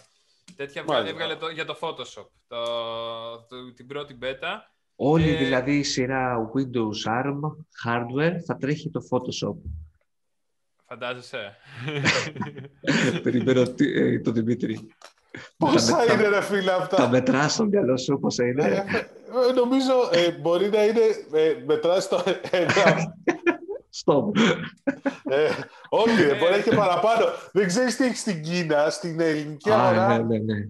τέτοια βγάλε, έβγαλε το, για το Photoshop, το, το, την πρώτη beta. Όλη ε, δηλαδή η σειρά Windows ARM hardware θα τρέχει το Photoshop. Φαντάζεσαι. Περιμένω ε, τον Δημήτρη. Πόσα είναι ρε φίλε αυτά; Τα μετράς στο μυαλό σου πόσα είναι; Ε, ε, νομίζω μπορεί να είναι, μετράς το ένα. Στοπ. όχι, μπορεί να έχει και παραπάνω. Δεν ξέρεις τι έχεις στην Κίνα, στην ελληνική αγορά. Ναι, ναι, ναι.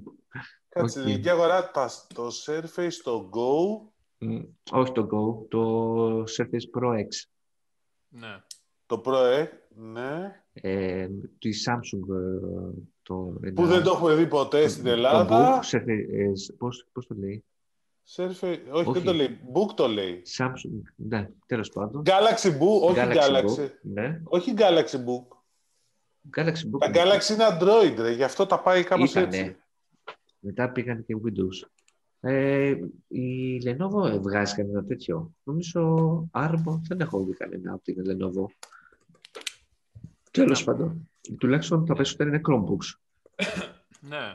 Κάτσε, στην ελληνική αγορά, το Surface, το Go. Όχι το Go, το Surface Pro X. Ναι. Το Pro X. Ναι. Ε, τη Samsung. Ε, το, που δεν το έχουμε δει ποτέ στην Ελλάδα. Το book, ε, πώς, πώς το λέει; Surface, όχι, όχι, δεν το λέει. Book το λέει. Samsung, ναι, τέλος πάντων. Galaxy Book, όχι Galaxy. Galaxy. Book, ναι. Όχι Galaxy Book. Galaxy Book. Τα Galaxy είναι Android, ρε, γι' αυτό τα πάει κάπως Ήτανε. έτσι. Μετά πήγαν και Windows. Ε, η Lenovo βγάζει κανένα τέτοιο. Νομίζω Arbo δεν έχω δει κανένα από την Lenovo. Τέλος πάντων. Τουλάχιστον τα περισσότερα είναι Chromebooks. ναι.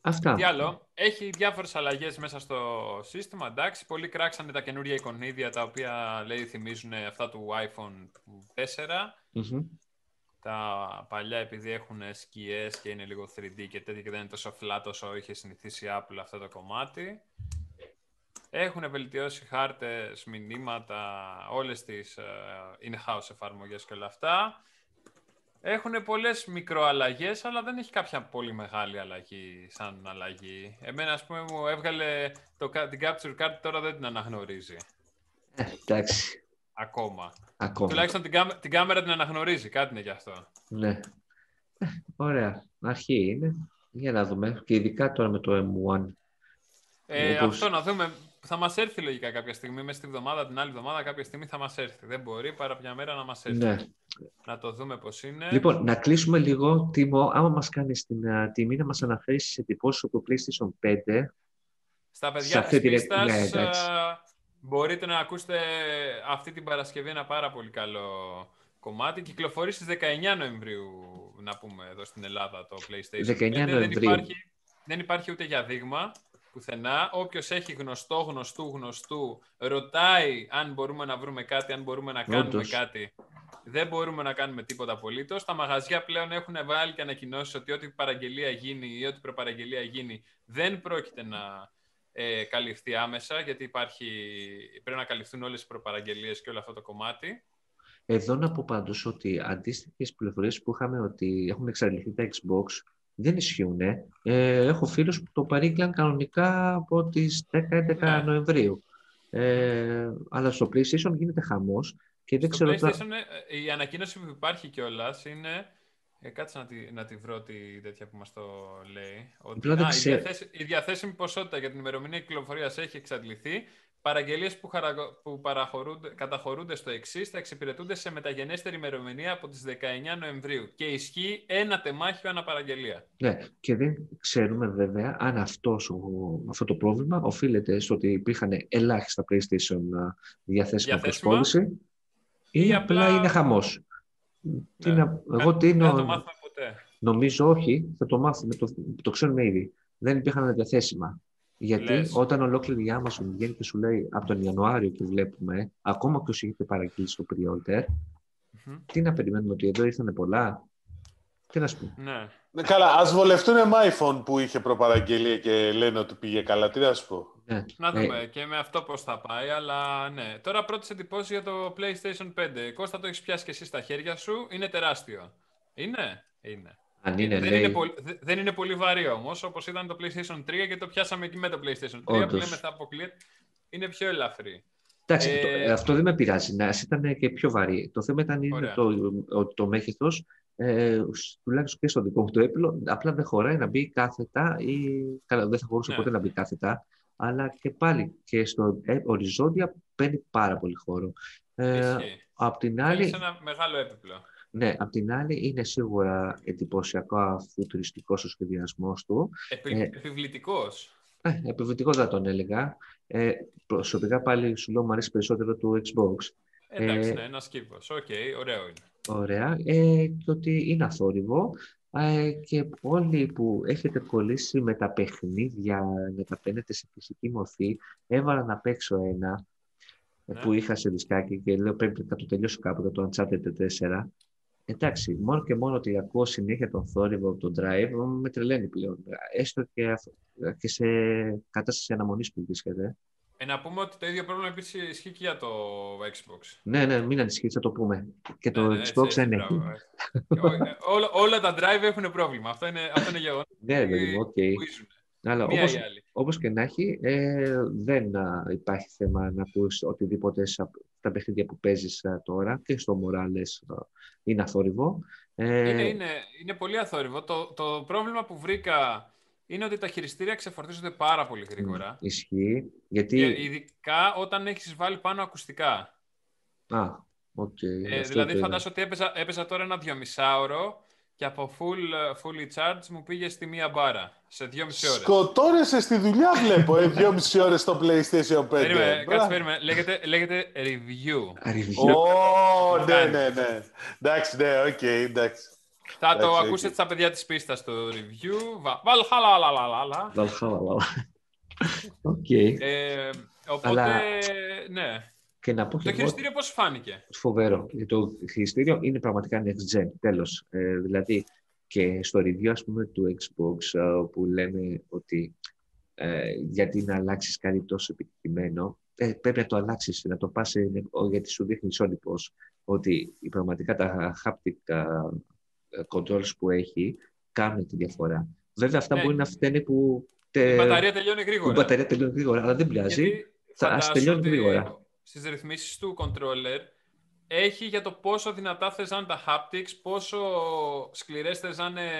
Αυτά. Τι άλλο; Έχει διάφορες αλλαγές μέσα στο σύστημα. Εντάξει, πολλοί κράξανε τα καινούργια εικονίδια τα οποία λέει θυμίζουν αυτά του iPhone 4. Τα παλιά επειδή έχουν σκιές και είναι λίγο 3D και τέτοια και δεν είναι τόσο flat όσο είχε συνηθίσει η Apple αυτό το κομμάτι. Έχουν βελτιώσει χάρτες, μηνύματα, όλες τις uh, in-house εφαρμογές και όλα αυτά. Έχουν πολλές μικροαλλαγές, αλλά δεν έχει κάποια πολύ μεγάλη αλλαγή σαν αλλαγή. Εμένα, ας πούμε, μου έβγαλε το, την capture card, τώρα δεν την αναγνωρίζει. Ε, εντάξει. Ακόμα. Ακόμα. Τουλάχιστον την, κάμε, την κάμερα την αναγνωρίζει, κάτι είναι γι' αυτό. Ναι. Ε, ωραία. Αρχή είναι. Για να δούμε. Και ειδικά τώρα με το M1. Ε, Αυτό να δούμε θα μας έρθει λογικά κάποια στιγμή, μέσα στη βδομάδα, την άλλη εβδομάδα, κάποια στιγμή θα μας έρθει. Δεν μπορεί παρά μια μέρα να μας έρθει. Ναι. Να το δούμε πώς είναι. Λοιπόν, να κλείσουμε λίγο, Τίμο, άμα μας κάνεις την uh, τιμή να μας αναφέρεις τις εντυπώσεις από το PlayStation 5. Στα παιδιά της πίστας, ναι, μπορείτε να ακούσετε αυτή την Παρασκευή ένα πάρα πολύ καλό κομμάτι. Κυκλοφορεί στις 19 Νοεμβρίου, να πούμε, εδώ στην Ελλάδα το PlayStation 19 5. Νοεμβρίου. Δεν υπάρχει, δεν υπάρχει ούτε για δείγμα πουθενά. Όποιος έχει γνωστό, γνωστού, γνωστού, ρωτάει αν μπορούμε να βρούμε κάτι, αν μπορούμε να κάνουμε κάτι. Δεν μπορούμε να κάνουμε τίποτα απολύτως. Τα μαγαζιά πλέον έχουν βάλει και ανακοινώσεις ότι ό,τι παραγγελία γίνει ή ό,τι προπαραγγελία γίνει δεν πρόκειται να ε, καλυφθεί άμεσα, γιατί υπάρχει, πρέπει να καλυφθούν όλες οι προπαραγγελίες και όλο αυτό το κομμάτι. Εδώ να πω πάντως ότι αντίστοιχες πληροφορίες που είχαμε ότι έχουν εξαντληθεί τα Xbox, δεν ισχύουν. Ε, έχω φίλους που το παρήγγειλαν κανονικά από τις 10-11 ναι. Νοεμβρίου. Ε, αλλά στο PlayStation γίνεται χαμός και δεν στο ξέρω... PlayStation, ε, η ανακοίνωση που υπάρχει κιόλας είναι... Ε, κάτσε να τη, να τη βρω τη τέτοια που μας το λέει. Ότι, α, η, διαθέσιμη, η διαθέσιμη ποσότητα για την ημερομηνία κυκλοφορίας έχει εξαντληθεί Παραγγελίες που, χαρα... που καταχωρούνται στο εξής θα εξυπηρετούνται σε μεταγενέστερη ημερομηνία από τις 19 Νοεμβρίου και ισχύει ένα τεμάχιο αναπαραγγελία. Ναι, και δεν ξέρουμε βέβαια αν αυτός, αυτό το πρόβλημα οφείλεται στο ότι υπήρχαν ελάχιστα PlayStation διαθέσιμα προς πώληση. ή, απλά είναι χαμός. Ναι. να, εγώ τι το μάθουμε ποτέ. Νομίζω όχι, θα το μάθουμε, το, το ξέρουμε ήδη. Δεν υπήρχαν διαθέσιμα. Γιατί όταν ολόκληρη η Amazon βγαίνει και σου λέει από τον Ιανουάριο που βλέπουμε, ακόμα και όσοι έχετε παραγγείλει στο pre-order, mm-hmm. τι να περιμένουμε ότι εδώ ήρθαν πολλά. Τι να σου πω. Ναι. ναι καλά, ας βολευτούν με iPhone που είχε προπαραγγελία και λένε ότι πήγε καλά. Τι να σου πω. Ναι. Να δούμε ε... και με αυτό πώς θα πάει, αλλά ναι. Τώρα πρώτες εντυπώσεις για το PlayStation 5. Κώστα το έχεις πιάσει και εσύ στα χέρια σου. Είναι τεράστιο. Είναι; Είναι. Αν είναι, δεν, λέει... είναι πολύ, δεν είναι πολύ βαρύ όμως, όπως ήταν το PlayStation 3 και το πιάσαμε εκεί με το PlayStation 3. Όντως. Που λέμε θα αποκλείεται. Είναι πιο ελαφρύ. Εντάξει, ε... αυτό δεν με πειράζει. Να ήταν και πιο βαρύ. Το θέμα ήταν είναι το, το, το μέγεθος, ε, τουλάχιστον και στο δικό μου το έπλο, απλά δεν χωράει να μπει κάθετα ή. Καλά, δεν θα μπορούσε ναι. ποτέ να μπει κάθετα. Αλλά και πάλι και στο ε, οριζόντια παίρνει πάρα πολύ χώρο. Ε, απ' την άλλη. ένα μεγάλο έπιπλο. Ναι, απ' την άλλη είναι σίγουρα εντυπωσιακό φουτουριστικός ο σχεδιασμός του. Επι, ε, επιβλητικός. Ε, επιβλητικός θα τον έλεγα. Ε, προσωπικά πάλι σου λέω μου αρέσει περισσότερο του Xbox. Εντάξει, ε, ναι, ένας κύβος. OK, okay, ωραίο είναι. Ωραία. Ε, και ότι είναι αθόρυβο. Ε, και όλοι που έχετε κολλήσει με τα παιχνίδια, με τα παίρνετε σε φυσική μορφή, έβαλα να παίξω ένα ναι. που είχα σε δισκάκι και λέω πρέπει να το τελειώσω κάποτε το Uncharted 4 Εντάξει, μόνο και μόνο ότι ακούω συνέχεια τον θόρυβο από τον drive με τρελαίνει πλέον. Έστω και, και σε κατάσταση αναμονής που βρίσκεται. Ε, να πούμε ότι το ίδιο πρόβλημα επίσης ισχύει και για το Xbox. Ναι, ναι, μην ανησυχείς, θα το πούμε. Και το ναι, ναι Xbox δεν έχει. όλα, όλα τα drive έχουν πρόβλημα. Αυτό είναι, αυτό είναι γεγονός. ναι, βέβαια, οκ. Αλλά όπως, όπως και να έχει, ε, δεν α, υπάρχει θέμα να πεις οτιδήποτε σε τα παιχνίδια που παίζεις α, τώρα και στο Morales είναι αθόρυβο. Ε, είναι, είναι, είναι πολύ αθόρυβο. Το, το πρόβλημα που βρήκα είναι ότι τα χειριστήρια ξεφορτίζονται πάρα πολύ γρήγορα. Ισχύει. Γιατί... Και ειδικά όταν έχεις βάλει πάνω ακουστικά. Α, οκ. Okay. Ε, δηλαδή φαντάζομαι ότι έπαιζα, έπαιζα τώρα ένα δυομισάωρο και από full, fully charged μου πήγε στη μία μπάρα σε δυόμιση ώρες. Σκοτώνεσαι στη δουλειά βλέπω, ε, δυόμιση ώρες στο PlayStation 5. Περίμενε, κάτσε, περίμενε. Λέγεται, λέγεται review. Review. Oh, ναι, ναι, ναι. Εντάξει, ναι, οκ, okay, εντάξει. Θα το ακούσετε στα παιδιά της πίστας στο review. Βαλχαλαλαλαλαλα. Βαλχαλαλαλα. Οκ. Ε, οπότε, ναι. Και να πω το χειριστήριο πώς φάνηκε; Φοβερό. Το χειριστήριο είναι πραγματικά next gen, τέλος. Ε, δηλαδή και στο review ας πούμε του Xbox ε, που λέμε ότι ε, γιατί να αλλάξεις κάτι τόσο επιτυχημένο ε, πρέπει να το αλλάξεις, να το πας γιατί σου δείχνει όλοι πώς ότι πραγματικά τα haptic controls που έχει κάνουν τη διαφορά. Βέβαια αυτά ναι. μπορεί να φταίνε που... Η μπαταρία τελειώνει γρήγορα. Η μπαταρία τελειώνει γρήγορα, αλλά δεν πειράζει. Θα, ας τελειώνει γρήγορα στις ρυθμίσεις του controller έχει για το πόσο δυνατά θες να είναι τα haptics, πόσο σκληρές θες να είναι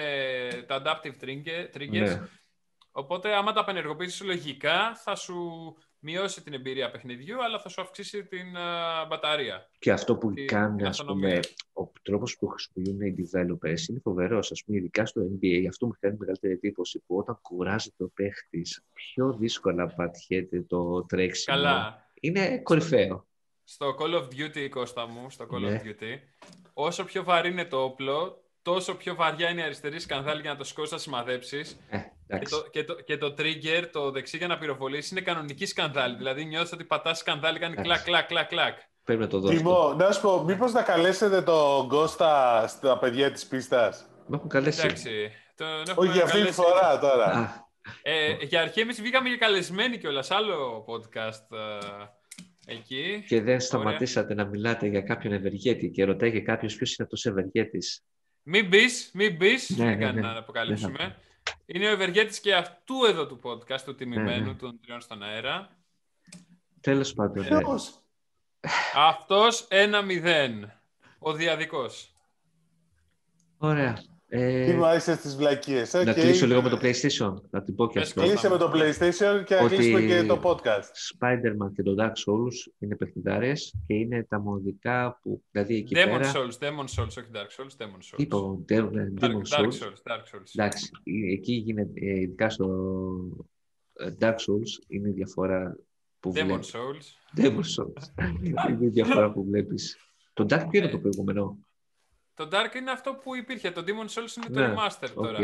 τα adaptive triggers. Ναι. Οπότε, άμα τα απενεργοποιήσεις λογικά, θα σου μειώσει την εμπειρία παιχνιδιού, αλλά θα σου αυξήσει την μπαταρία. Και αυτό που την, κάνουν, ας πούμε, ο τρόπος που χρησιμοποιούν οι developers είναι φοβερός. Ας πούμε, ειδικά στο NBA, αυτό μου κάνει μεγαλύτερη εντύπωση, που όταν κουράζεται ο παίχτης, πιο δύσκολα πατιέται το τρέξιμο. Καλά είναι κορυφαίο. Στο Call of Duty, Κώστα μου, στο Call ναι. of Duty, όσο πιο βαρύ είναι το όπλο, τόσο πιο βαριά είναι η αριστερή σκανδάλη για να το σηκώσει να σημαδέψεις. Ε, και, το, και, το, και το trigger, το δεξί για να πυροβολήσει, είναι κανονική σκανδάλη. Δηλαδή νιώθεις ότι πατάς σκανδάλη, κάνει κλακ, κλακ, κλακ, κλακ. Πρέπει να το δώσω. Τιμό, να σου πω, μήπως να καλέσετε τον Κώστα στα παιδιά της πίστας; Με έχουν καλέσει. Εντάξει. Όχι για αυτή τη φορά τώρα. Ε, για αρχή εμείς βγήκαμε και καλεσμένοι κιόλας άλλο podcast ε, εκεί. Και δεν σταματήσατε να μιλάτε για κάποιον ευεργέτη και ρωτάει και κάποιος ποιος είναι αυτός ευεργέτης. Μην μπει, μην μπει, ναι, δεν ναι, ναι, να αποκαλύψουμε. Είναι ο ευεργέτης και αυτού εδώ του podcast, του τιμημένου, ναι, ναι. των τριών στον αέρα. Τέλος πάντων. Ναι. Αυτός ένα-μηδέν. Ο διαδικός. Ωραία. Ε, Τι μου άρεσες στι βλακίες. Να κλείσω λίγο με το PlayStation. Να την πω και αυτό. Κλείσε με το PlayStation και να κλείσουμε και το podcast. Spider-Man και το Dark Souls είναι παιχνιδάρες και είναι τα μοναδικά που. Δηλαδή εκεί Demon πέρα... Souls, Demon Souls, όχι Dark Souls, Demon Souls. Είπα, Demon, Dark, Dark Souls. Dark Souls. Εντάξει, εκεί γίνεται, ε, ειδικά στο ε, Dark Souls, είναι η διαφορά που Demon βλέπεις. Souls. Demon Souls. είναι η διαφορά που βλέπεις Το Dark ποιο είναι το προηγούμενο; Το Dark είναι αυτό που υπήρχε. Το Demon Souls είναι το ναι, remaster τώρα.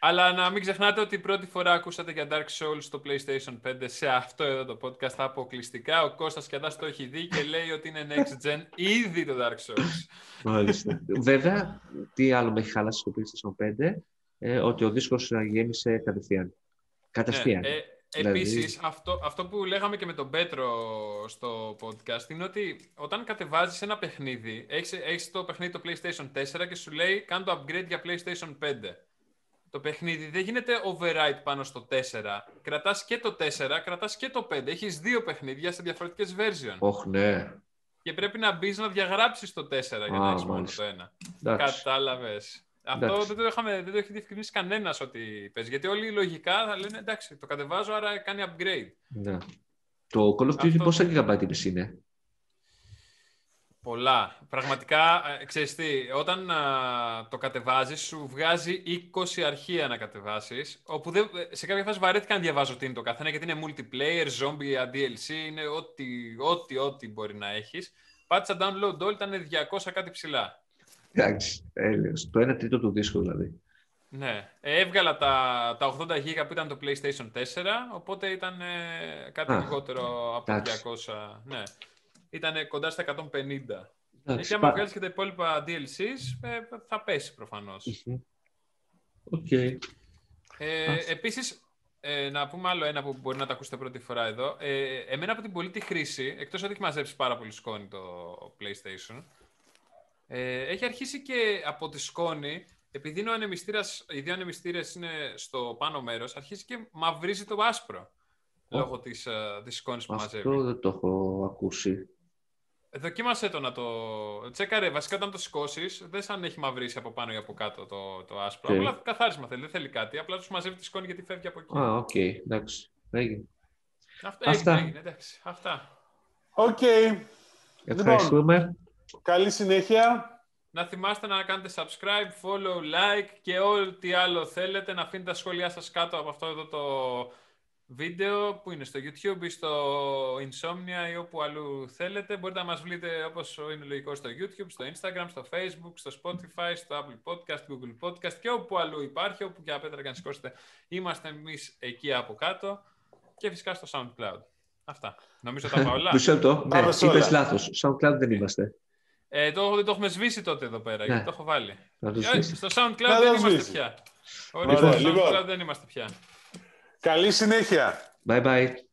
Αλλά να μην ξεχνάτε ότι πρώτη φορά ακούσατε για Dark Souls στο PlayStation 5 σε αυτό εδώ το podcast αποκλειστικά. Ο Κώστας Κιαντάς το έχει δει και λέει ότι είναι next gen ήδη το Dark Souls. Μάλιστα. Βέβαια, τι άλλο με έχει χαλάσει στο PlayStation 5, ε, ότι ο δίσκος γέμισε κατευθείαν. Κατευθείαν. Ναι, ε, δηλαδή... Επίσης, αυτό, αυτό που λέγαμε και με τον Πέτρο στο podcast είναι ότι όταν κατεβάζεις ένα παιχνίδι, έχεις, έχεις το παιχνίδι το PlayStation 4 και σου λέει κάνε το upgrade για PlayStation 5 το παιχνίδι δεν γίνεται override πάνω στο 4. Κρατάς και το 4, κρατάς και το 5. Έχεις δύο παιχνίδια σε διαφορετικές version. Όχι, ναι. Και πρέπει να μπεις να διαγράψεις το 4 για να έχεις μόνο το 1. Κατάλαβες. Αυτό δεν το, είχαμε, δεν το έχει διευκρινίσει κανένας ότι παίζει. Γιατί όλοι λογικά θα λένε εντάξει, το κατεβάζω, άρα κάνει upgrade. Ναι. Το Call of Duty Αυτό... πόσα GB είναι; Πολλά. Πραγματικά, ε, ξέρεις τι, όταν το κατεβάζεις, σου βγάζει 20 αρχεία να κατεβάσεις, όπου δεν, σε κάποια φάση βαρέθηκα να διαβάζω τι είναι το καθένα, γιατί είναι multiplayer, zombie, DLC, είναι ό,τι, ό,τι, ό,τι μπορεί να έχεις. Πάτησα download all, ήταν 200 κάτι ψηλά. Εντάξει, έλεος. Το 1 τρίτο του δίσκου δηλαδή. Ναι. Ε, έβγαλα τα, τα 80 GB που ήταν το PlayStation 4, οπότε ήταν ε, κάτι λιγότερο από 200. Ναι ήταν κοντά στα 150. Και άμα βγάλεις και τα υπόλοιπα DLCs, ε, θα πέσει προφανώς. Οκ. Ε, επίσης, ε, να πούμε άλλο ένα που μπορεί να τα ακούσετε πρώτη φορά εδώ. Ε, εμένα από την πολύ τη χρήση, εκτός ότι έχει μαζέψει πάρα πολύ σκόνη το PlayStation, ε, έχει αρχίσει και από τη σκόνη, επειδή είναι ο ανεμιστήρας, οι δύο ανεμιστήρες είναι στο πάνω μέρος, αρχίζει και μαυρίζει το άσπρο. Λόγω της, uh, της σκόνης που μαζεύει. Αυτό δεν το έχω ακούσει. Δοκίμασέ το να το. Τσέκαρέ. Βασικά, όταν το σηκώσει, δες αν έχει μαυρίσει από πάνω ή από κάτω το, το άσπρο. Okay. Απλά καθάρισμα θέλει, δεν θέλει κάτι. Απλά τους μαζεύει τη σκόνη γιατί φεύγει από εκεί. Α, οκ. Okay. Εντάξει. Έγινε. Αυτά. Αυτά. Έγινε, εντάξει. Αυτά. Οκ. Okay. Ευχαριστούμε. Λοιπόν, καλή συνέχεια. Να θυμάστε να κάνετε subscribe, follow, like και ό,τι άλλο θέλετε. Να αφήνετε τα σχόλιά σας κάτω από αυτό εδώ το βίντεο που είναι στο YouTube ή στο Insomnia ή όπου αλλού θέλετε. Μπορείτε να μας βρείτε όπως είναι λογικό στο YouTube, στο Instagram, στο Facebook, στο Spotify, στο Apple Podcast, Google Podcast και όπου αλλού υπάρχει, όποια πέτρα και να σηκώσετε. Είμαστε εμείς εκεί από κάτω και φυσικά στο SoundCloud. Αυτά. Νομίζω τα πάω όλα. Μισό το. Ναι, είπες λάθος. SoundCloud δεν είμαστε. Ε, το, το έχουμε σβήσει τότε εδώ πέρα, ναι. γιατί το έχω βάλει. Ε, στο SoundCloud δεν είμαστε πια. Ωραία, στο SoundCloud δεν είμαστε πια. Καλή συνέχεια. Bye bye.